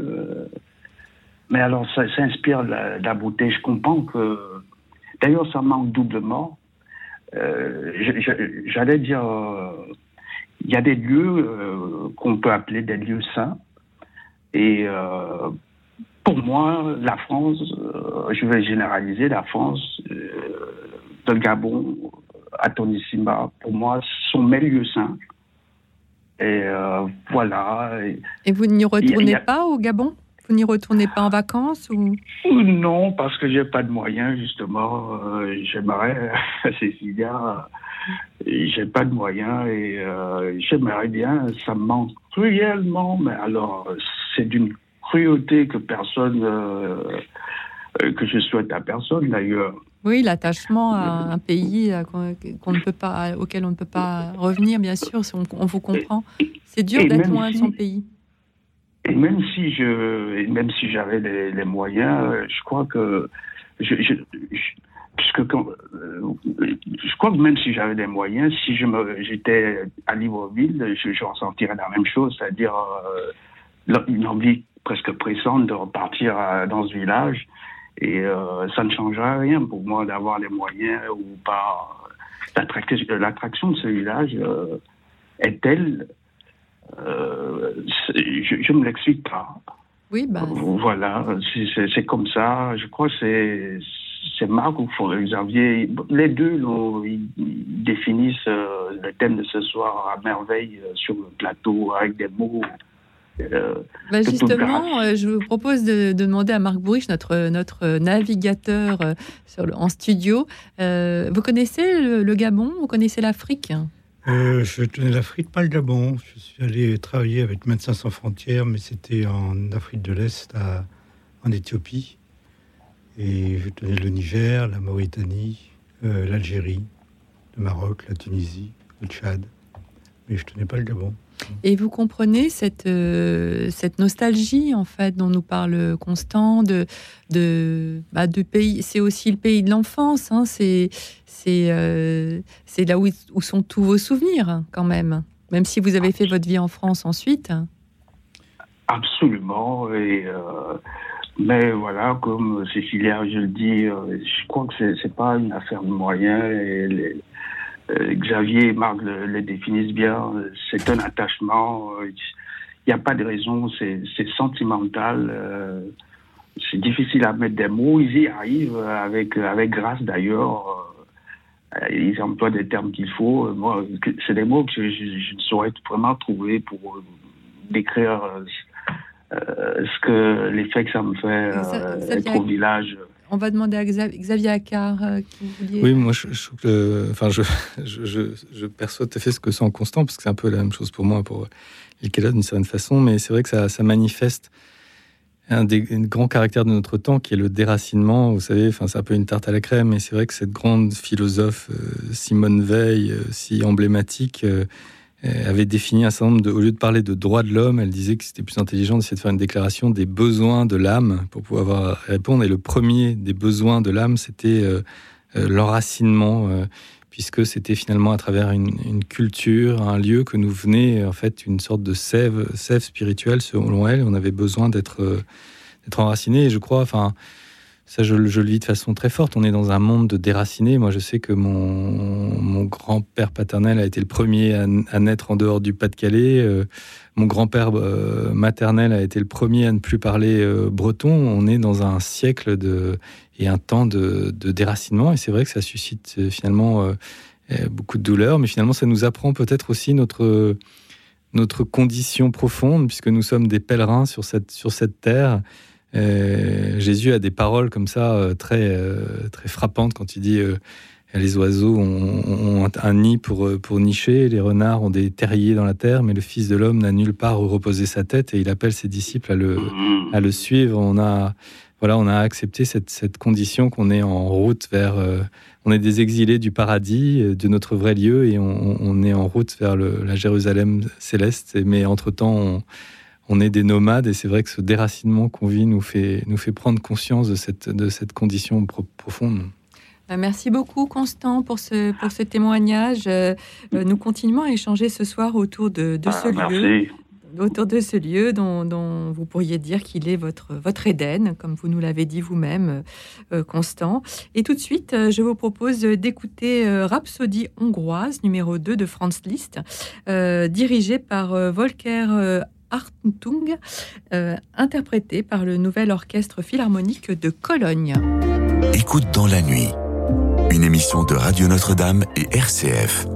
Mais alors, ça, s'inspire de, la beauté. Je comprends que. D'ailleurs, ça manque doublement. Euh, j'allais dire. Il y a des lieux euh, qu'on peut appeler des lieux saints. Et euh, pour moi, la France, je vais généraliser, la France, le Gabon, à Tonissima, pour moi, sont mes lieux saints. Et voilà. Et vous n'y retournez pas au Gabon? Vous n'y retournez pas en vacances ou? Non, parce que j'ai pas de moyens justement. Euh, j'aimerais, Cécilia, j'ai pas de moyens et euh, j'aimerais bien. Ça me manque cruellement, mais alors c'est d'une cruauté que personne, euh, que je souhaite à personne d'ailleurs. Oui, l'attachement à un pays qu'on ne peut pas, auquel on ne peut pas revenir, bien sûr, on, vous comprend. C'est dur d'être loin de son pays. Et même si je, même si j'avais les, moyens, je crois que je, puisque quand, euh, je crois que même si j'avais des moyens, si je me, j'étais à Libreville, je, je, ressentirais la même chose, c'est-à-dire euh, une envie presque pressante de repartir dans ce village. Et euh, ça ne changerait rien pour moi d'avoir les moyens ou pas. L'attraction de ce village est telle euh, je ne me l'explique pas. Oui, bah, Voilà, c'est comme ça. Je crois que c'est Marc ou Xavier. Les deux, ils, définissent euh, le thème de ce soir à merveille euh, sur le plateau avec des mots. Bah, justement, je vous propose de, demander à Marc Bourrich, notre, notre navigateur sur en studio, vous connaissez le Gabon? Vous connaissez l'Afrique? Euh, je tenais l'Afrique, pas le Gabon. Je suis allé travailler avec Médecins sans frontières, mais c'était en Afrique de l'Est, en Éthiopie. Et je tenais le Niger, la Mauritanie, euh, l'Algérie, le Maroc, la Tunisie, le Tchad. Mais je tenais pas le Gabon. Et vous comprenez cette, euh, cette nostalgie, en fait, dont nous parle Constant, de, de, bah, pays. C'est aussi le pays de l'enfance. Hein, c'est euh, là où, où, sont tous vos souvenirs, quand même. Même si vous avez fait votre vie en France ensuite. Absolument. Euh, mais voilà, comme Cécilia, je le dis, je crois que c'est pas une affaire de moyens. Euh, Xavier et Marc le, définissent bien. C'est un attachement. Il n'y a pas de raison. C'est sentimental. Euh, c'est difficile à mettre des mots. Ils y arrivent avec, avec grâce d'ailleurs. Euh, ils emploient des termes qu'il faut. Moi, c'est des mots que je, ne saurais vraiment trouver pour décrire ce que l'effet que ça me fait être au village. On va demander à Xavier Accard euh. Oui, moi, je, perçois tout à fait ce que sent Constant, parce que c'est un peu la même chose pour moi, pour Ilkela d'une certaine façon, mais c'est vrai que ça, manifeste un des grands caractères de notre temps qui est le déracinement. Vous savez, enfin, c'est un peu une tarte à la crème, mais c'est vrai que cette grande philosophe euh, Simone Veil, euh, si emblématique, avait défini un certain nombre de. Au lieu de parler de droits de l'homme, elle disait que c'était plus intelligent d'essayer de faire une déclaration des besoins de l'âme pour pouvoir répondre. Et le premier des besoins de l'âme, c'était l'enracinement puisque c'était finalement à travers une, culture, un lieu que nous venait en fait une sorte de sève, sève spirituelle selon elle. On avait besoin d'être euh, d'être enraciné. Et je crois, enfin, ça je, le vis de façon très forte. On est dans un monde de déracinés. Moi, je sais que mon, grand-père paternel a été le premier à, naître en dehors du Pas-de-Calais. Euh, mon grand-père euh, maternel a été le premier à ne plus parler breton. On est dans un siècle de et un temps de, déracinement. Et c'est vrai que ça suscite euh, finalement euh, euh, beaucoup de douleur, mais finalement ça nous apprend peut-être aussi notre, notre condition profonde, puisque nous sommes des pèlerins sur cette, sur cette terre. Jésus a des paroles comme ça très, très frappantes quand il dit les oiseaux ont, un nid pour, pour nicher, les renards ont des terriers dans la terre, mais le Fils de l'homme n'a nulle part où reposer sa tête et il appelle ses disciples à le, à le suivre. On a, voilà, on a accepté cette, condition qu'on est en route vers. Euh, on est des exilés du paradis, euh, de notre vrai lieu, et on, est en route vers la Jérusalem céleste. Mais entre-temps, on, est des nomades, et c'est vrai que ce déracinement qu'on vit nous fait, nous fait prendre conscience de cette, de cette condition profonde. Euh, merci beaucoup, Constant, pour ce, pour ce témoignage. Nous continuons à échanger ce soir autour de, de ce ah, lieu autour de ce lieu dont, vous pourriez dire qu'il est votre, votre Éden, comme vous nous l'avez dit vous-même, euh, Constant. Et tout de suite, euh, je vous propose d'écouter euh, Rhapsodie hongroise numéro 2 de Franz Liszt, dirigée par Volker Hartung, interprété par le Nouvel Orchestre Philharmonique de Cologne. Écoute dans la nuit, une émission de Radio Notre-Dame et RCF.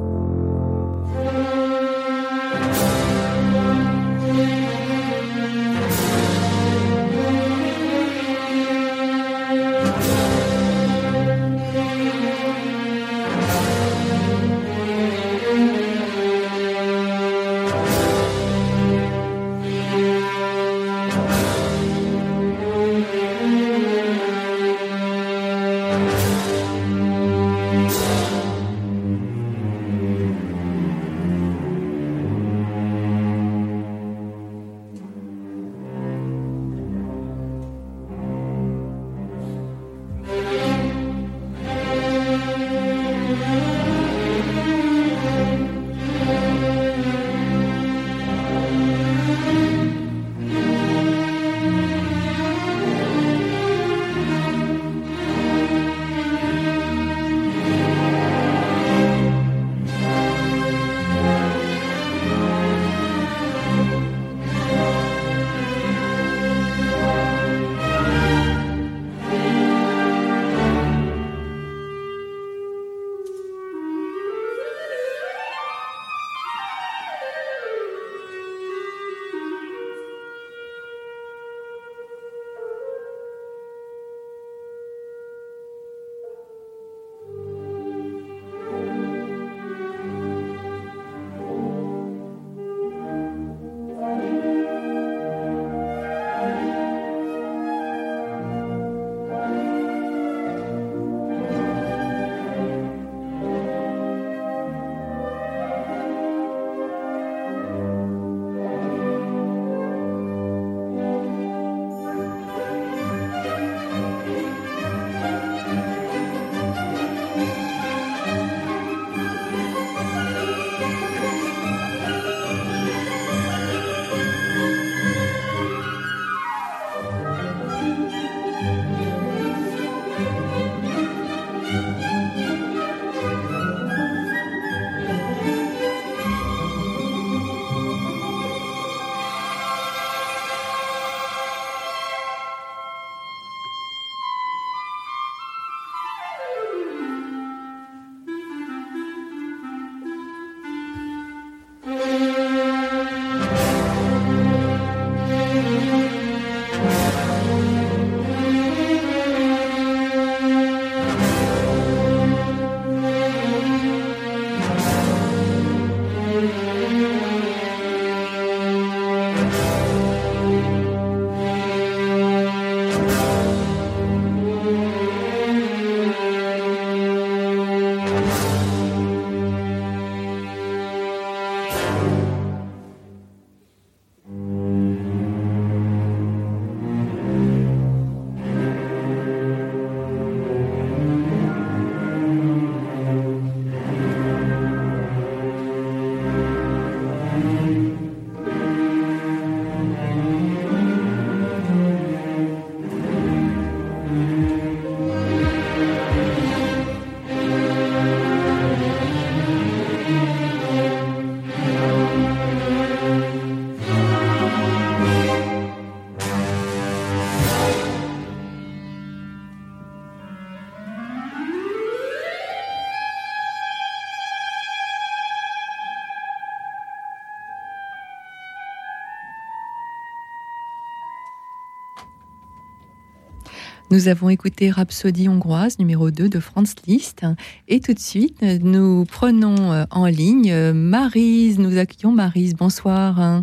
Nous avons écouté Rhapsodie hongroise numéro 2 de Franz Liszt. Et tout de suite, nous prenons euh, en ligne euh, Marise. Nous accueillons Marise. Bonsoir.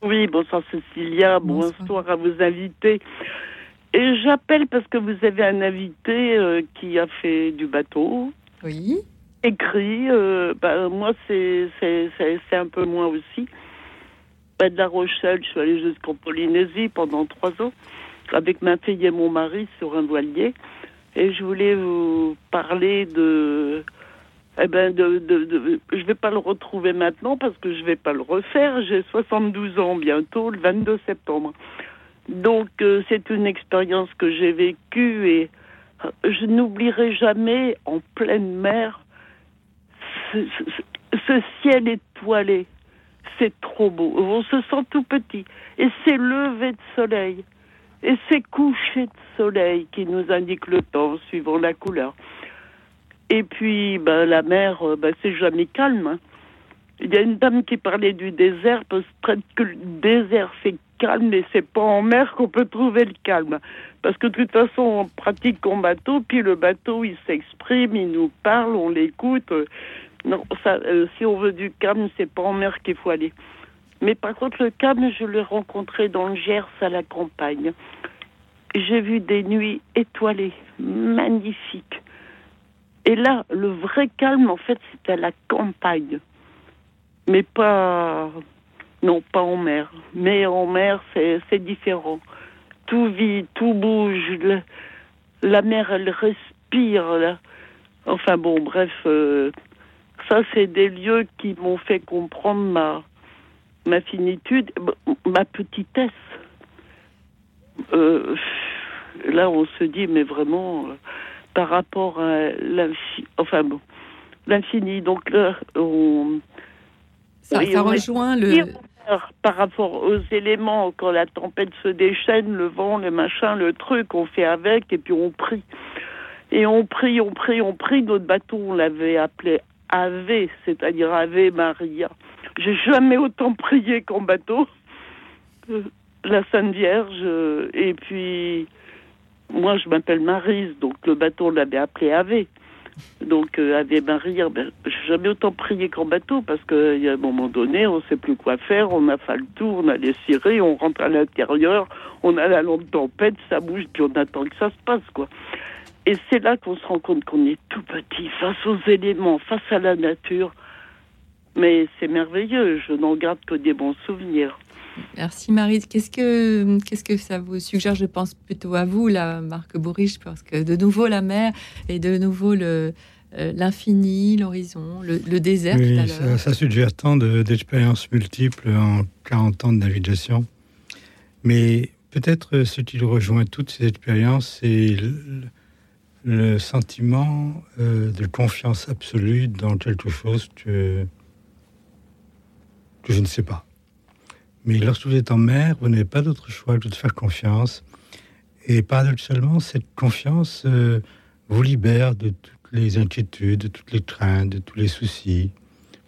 Oui, bonsoir Cécilia. Bonsoir, à vos invités. Et j'appelle parce que vous avez un invité euh, qui a fait du bateau. Oui. Écrit. bah, moi, c'est un peu moins aussi. Bah, de La Rochelle, je suis allée jusqu'en Polynésie pendant trois ans avec ma fille et mon mari sur un voilier. Et je voulais vous parler de. Eh ben, de, je vais pas le retrouver maintenant parce que je vais pas le refaire. J'ai 72 ans bientôt, le 22 septembre. Donc, euh, c'est une expérience que j'ai vécue et euh, je n'oublierai jamais en pleine mer ce, ce ciel étoilé. C'est trop beau. On se sent tout petit. Et c'est levé de soleil. Et ces couchers de soleil qui nous indiquent le temps suivant la couleur. Et puis, ben, la mer, euh, ben, c'est jamais calme. Hein. Il y a une dame qui parlait du désert, peut-être que le désert c'est calme, mais c'est pas en mer qu'on peut trouver le calme. Parce que de toute façon, on pratique en bateau, puis le bateau il s'exprime, il nous parle, on l'écoute. Non, ça, euh, si on veut du calme, c'est pas en mer qu'il faut aller. Mais par contre, le calme, je l'ai rencontré dans le Gers à la campagne. J'ai vu des nuits étoilées, magnifiques. Et là, le vrai calme, en fait, c'est à la campagne. Mais pas. Non, pas en mer. Mais en mer, c'est différent. Tout vit, tout bouge. la mer, elle respire. Là. Enfin bon, bref. Euh, ça, c'est des lieux qui m'ont fait comprendre ma, ma finitude, ma petitesse. Euh, là, on se dit, mais vraiment, euh, par rapport à l'infini, enfin bon, l'infini. Donc là, on. Ça, rejoint le. Par rapport aux éléments, quand la tempête se déchaîne, le vent, le machin, le truc, on fait avec et puis on prie. Et on prie, on prie, on prie. Notre bateau, on l'avait appelé Ave, c'est-à-dire Ave Maria. J'ai jamais autant prié qu'en bateau. Euh, la Sainte Vierge. Euh, et puis, moi, je m'appelle Marise, donc le bateau, on l'avait appelé Ave. Donc, euh, Ave Maria, ben, j'ai jamais autant prié qu'en bateau parce qu'il y a un moment donné, on ne sait plus quoi faire, on a fait le tour, on a les cirés, on rentre à l'intérieur, on a la longue tempête, ça bouge, puis on attend que ça se passe, quoi. Et c'est là qu'on se rend compte qu'on est tout petit face aux éléments, face à la nature. Mais c'est merveilleux, je n'en garde que des bons souvenirs. Merci Marie. Qu'est-ce que, qu'est-ce que ça vous suggère? Je pense plutôt à vous, la Marc Bourriche, parce que de nouveau la mer et de nouveau le, euh, l'infini, l'horizon, le, désert tout à ça, ça, suggère tant d'expériences multiples en 40 ans de navigation. Mais peut-être ce qui rejoint toutes ces expériences, c'est le, sentiment euh, de confiance absolue dans quelque chose que je ne sais pas. Mais lorsque vous êtes en mer, vous n'avez pas d'autre choix que de faire confiance. Et paradoxalement, cette confiance euh, vous libère de toutes les inquiétudes, de toutes les craintes, de tous les soucis.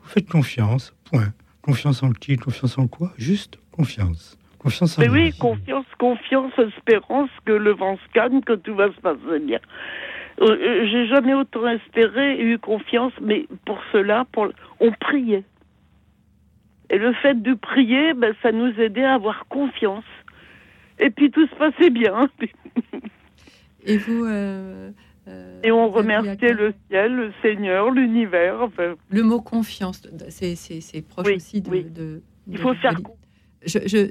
Vous faites confiance, point. Confiance en qui? Confiance en quoi? Juste confiance. Confiance en Mais oui, confiance, confiance, espérance que le vent se calme, que tout va se passer bien. Euh, euh, j'ai jamais autant espéré et eu confiance, mais pour cela, pour... on priait. Et le fait de prier, ben, ça nous aidait à avoir confiance. Et puis tout se passait bien. Et vous euh, euh, Et on remerciait le ciel, le Seigneur, l'univers. Enfin. Le mot confiance, c'est proche aussi de, Il faut faire je, je,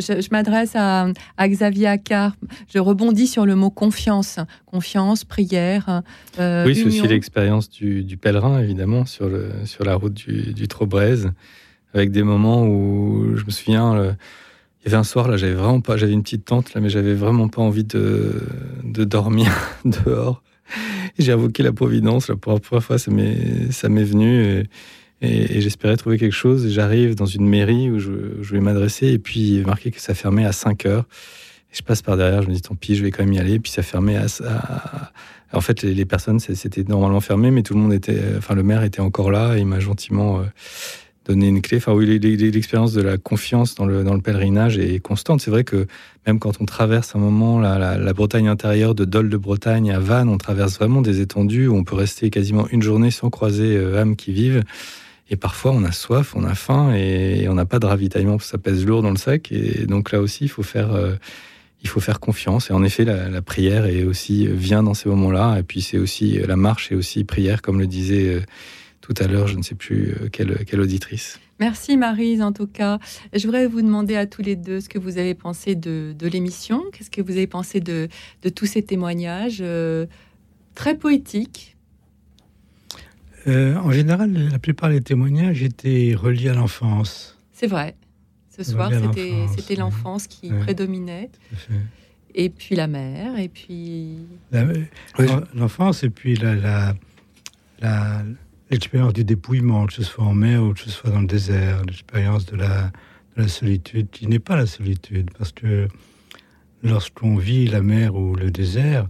je, je m'adresse à, à, Xavier Accard. Je rebondis sur le mot confiance. Confiance, prière. Euh, oui, c'est aussi l'expérience du, du, pèlerin, évidemment, sur, le, sur la route du, du Trobrez avec des moments où je me souviens, euh, il y avait un soir là, j'avais vraiment pas, j'avais une petite tente là, mais j'avais vraiment pas envie de, dormir dehors. J'ai invoqué la Providence, la première fois, ça m'est, ça m'est venu et, j'espérais trouver quelque chose. J'arrive dans une mairie où je, vais m'adresser et puis il est marqué que ça fermait à 5 heures. Et je passe par derrière, je me dis tant pis, je vais quand même y aller. Et puis ça fermait à, en fait, les, les personnes, c'était normalement fermé, mais tout le monde était, enfin, le maire était encore là. Et il m'a gentiment euh, donner une clé. Enfin, oui, l'expérience de la confiance dans le, dans le pèlerinage est constante. C'est vrai que même quand on traverse un moment la, Bretagne intérieure, de Dol de Bretagne à Vannes, on traverse vraiment des étendues où on peut rester quasiment une journée sans croiser euh, âmes qui vivent. Et parfois, on a soif, on a faim et, on n'a pas de ravitaillement, ça pèse lourd dans le sac. Et donc là aussi, il faut faire, euh, il faut faire confiance. Et en effet, la, prière est aussi vient dans ces moments-là. Et puis c'est aussi la marche et aussi prière, comme le disait euh, tout à l'heure, je ne sais plus euh, quelle, quelle auditrice. Merci Marise, en tout cas. Je voudrais vous demander à tous les deux ce que vous avez pensé de, de l'émission. Qu'est-ce que vous avez pensé de, de tous ces témoignages très poétiques? Euh, en général, la plupart des témoignages étaient reliés à l'enfance. C'est vrai. Ce soir, c'était l'enfance qui prédominait. Et puis la mère, et puis... L'enfance, et puis la, l'expérience du dépouillement, que ce soit en mer ou que ce soit dans le désert, l'expérience de la, de la solitude, qui n'est pas la solitude, parce que lorsqu'on vit la mer ou le désert,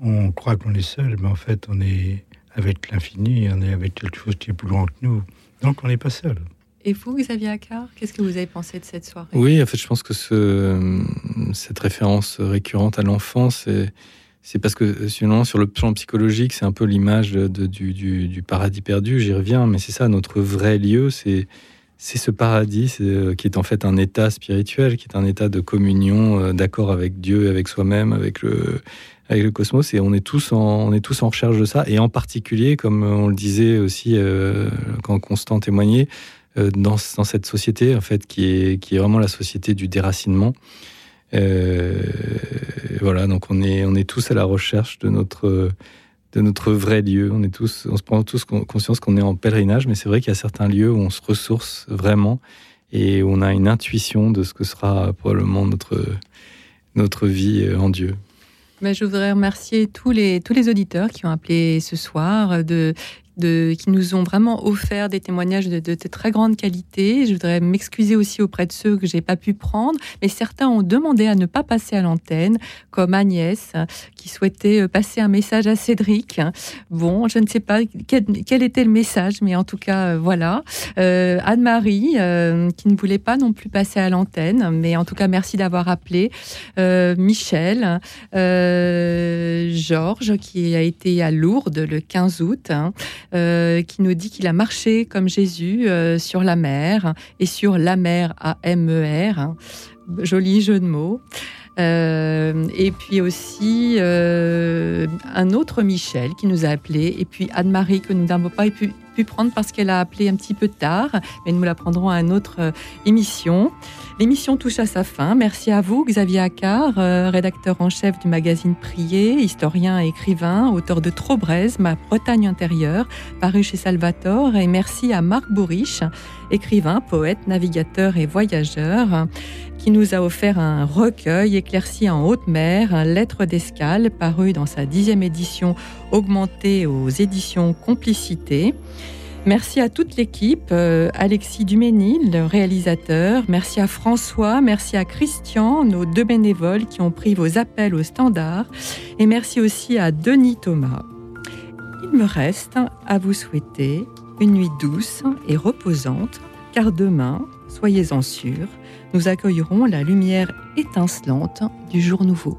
on croit qu'on est seul, mais en fait, on est avec l'infini, on est avec quelque chose qui est plus grand que nous. Donc on n'est pas seul. Et vous, Xavier Accard, qu'est-ce que vous avez pensé de cette soirée? Oui, en fait, je pense que ce, cette référence récurrente à l'enfance, c'est parce que sinon, sur le plan psychologique, c'est un peu l'image du, paradis perdu, j'y reviens, mais c'est ça, notre vrai lieu, c'est ce paradis euh, qui est en fait un état spirituel, qui est un état de communion, euh, d'accord avec Dieu, avec soi-même, avec le, avec le cosmos. Et on est tous en, on est tous en recherche de ça. Et en particulier comme on le disait aussi euh, quand Constant témoignait euh, dans, dans, cette société en fait qui est qui est vraiment la société du déracinement. euh, voilà donc on est on est tous à la recherche de notre de notre vrai lieu. On est tous on se prend tous conscience qu'on est en pèlerinage mais c'est vrai qu'il y a certains lieux où on se ressource vraiment et où on a une intuition de ce que sera probablement notre notre vie en Dieu. Je voudrais remercier tous les, tous les auditeurs qui ont appelé ce soir, de, qui nous ont vraiment offert des témoignages de, très grande qualité. Je voudrais m'excuser aussi auprès de ceux que j'ai pas pu prendre, mais certains ont demandé à ne pas passer à l'antenne, comme Agnès qui souhaitait euh, passer un message à Cédric. Bon, je ne sais pas quel, était le message, mais en tout cas, euh, voilà. Euh, Anne-Marie qui ne voulait pas non plus passer à l'antenne, mais en tout cas, merci d'avoir appelé. Michel, Georges qui a été à Lourdes le 15 août. Hein. Euh, qui nous dit qu'il a marché comme Jésus euh, sur la mer et sur la mer à M-E-R. Hein. Joli jeu de mots. Euh, et puis aussi un autre Michel qui nous a appelé, et puis Anne-Marie que nous n'avons pas pu, pu, prendre parce qu'elle a appelé un petit peu tard, mais nous la prendrons à une autre émission. L'émission touche à sa fin. Merci à vous, Xavier Accard, euh, rédacteur en chef du magazine Prier, historien et écrivain, auteur de Trobrez, Ma Bretagne intérieure, paru chez Salvatore. Et merci à Marc Bourriche, écrivain, poète, navigateur et voyageur, qui nous a offert un recueil éclairci en haute mer, Lettre d'escale, paru dans sa dixième édition augmentée aux éditions Complicité. Merci à toute l'équipe, euh, Alexis Duménil, le réalisateur, merci à François, merci à Christian, nos deux bénévoles qui ont pris vos appels au standard, et merci aussi à Denis Thomas. Il me reste à vous souhaiter une nuit douce et reposante, car demain, soyez-en sûrs, nous accueillerons la lumière étincelante du jour nouveau.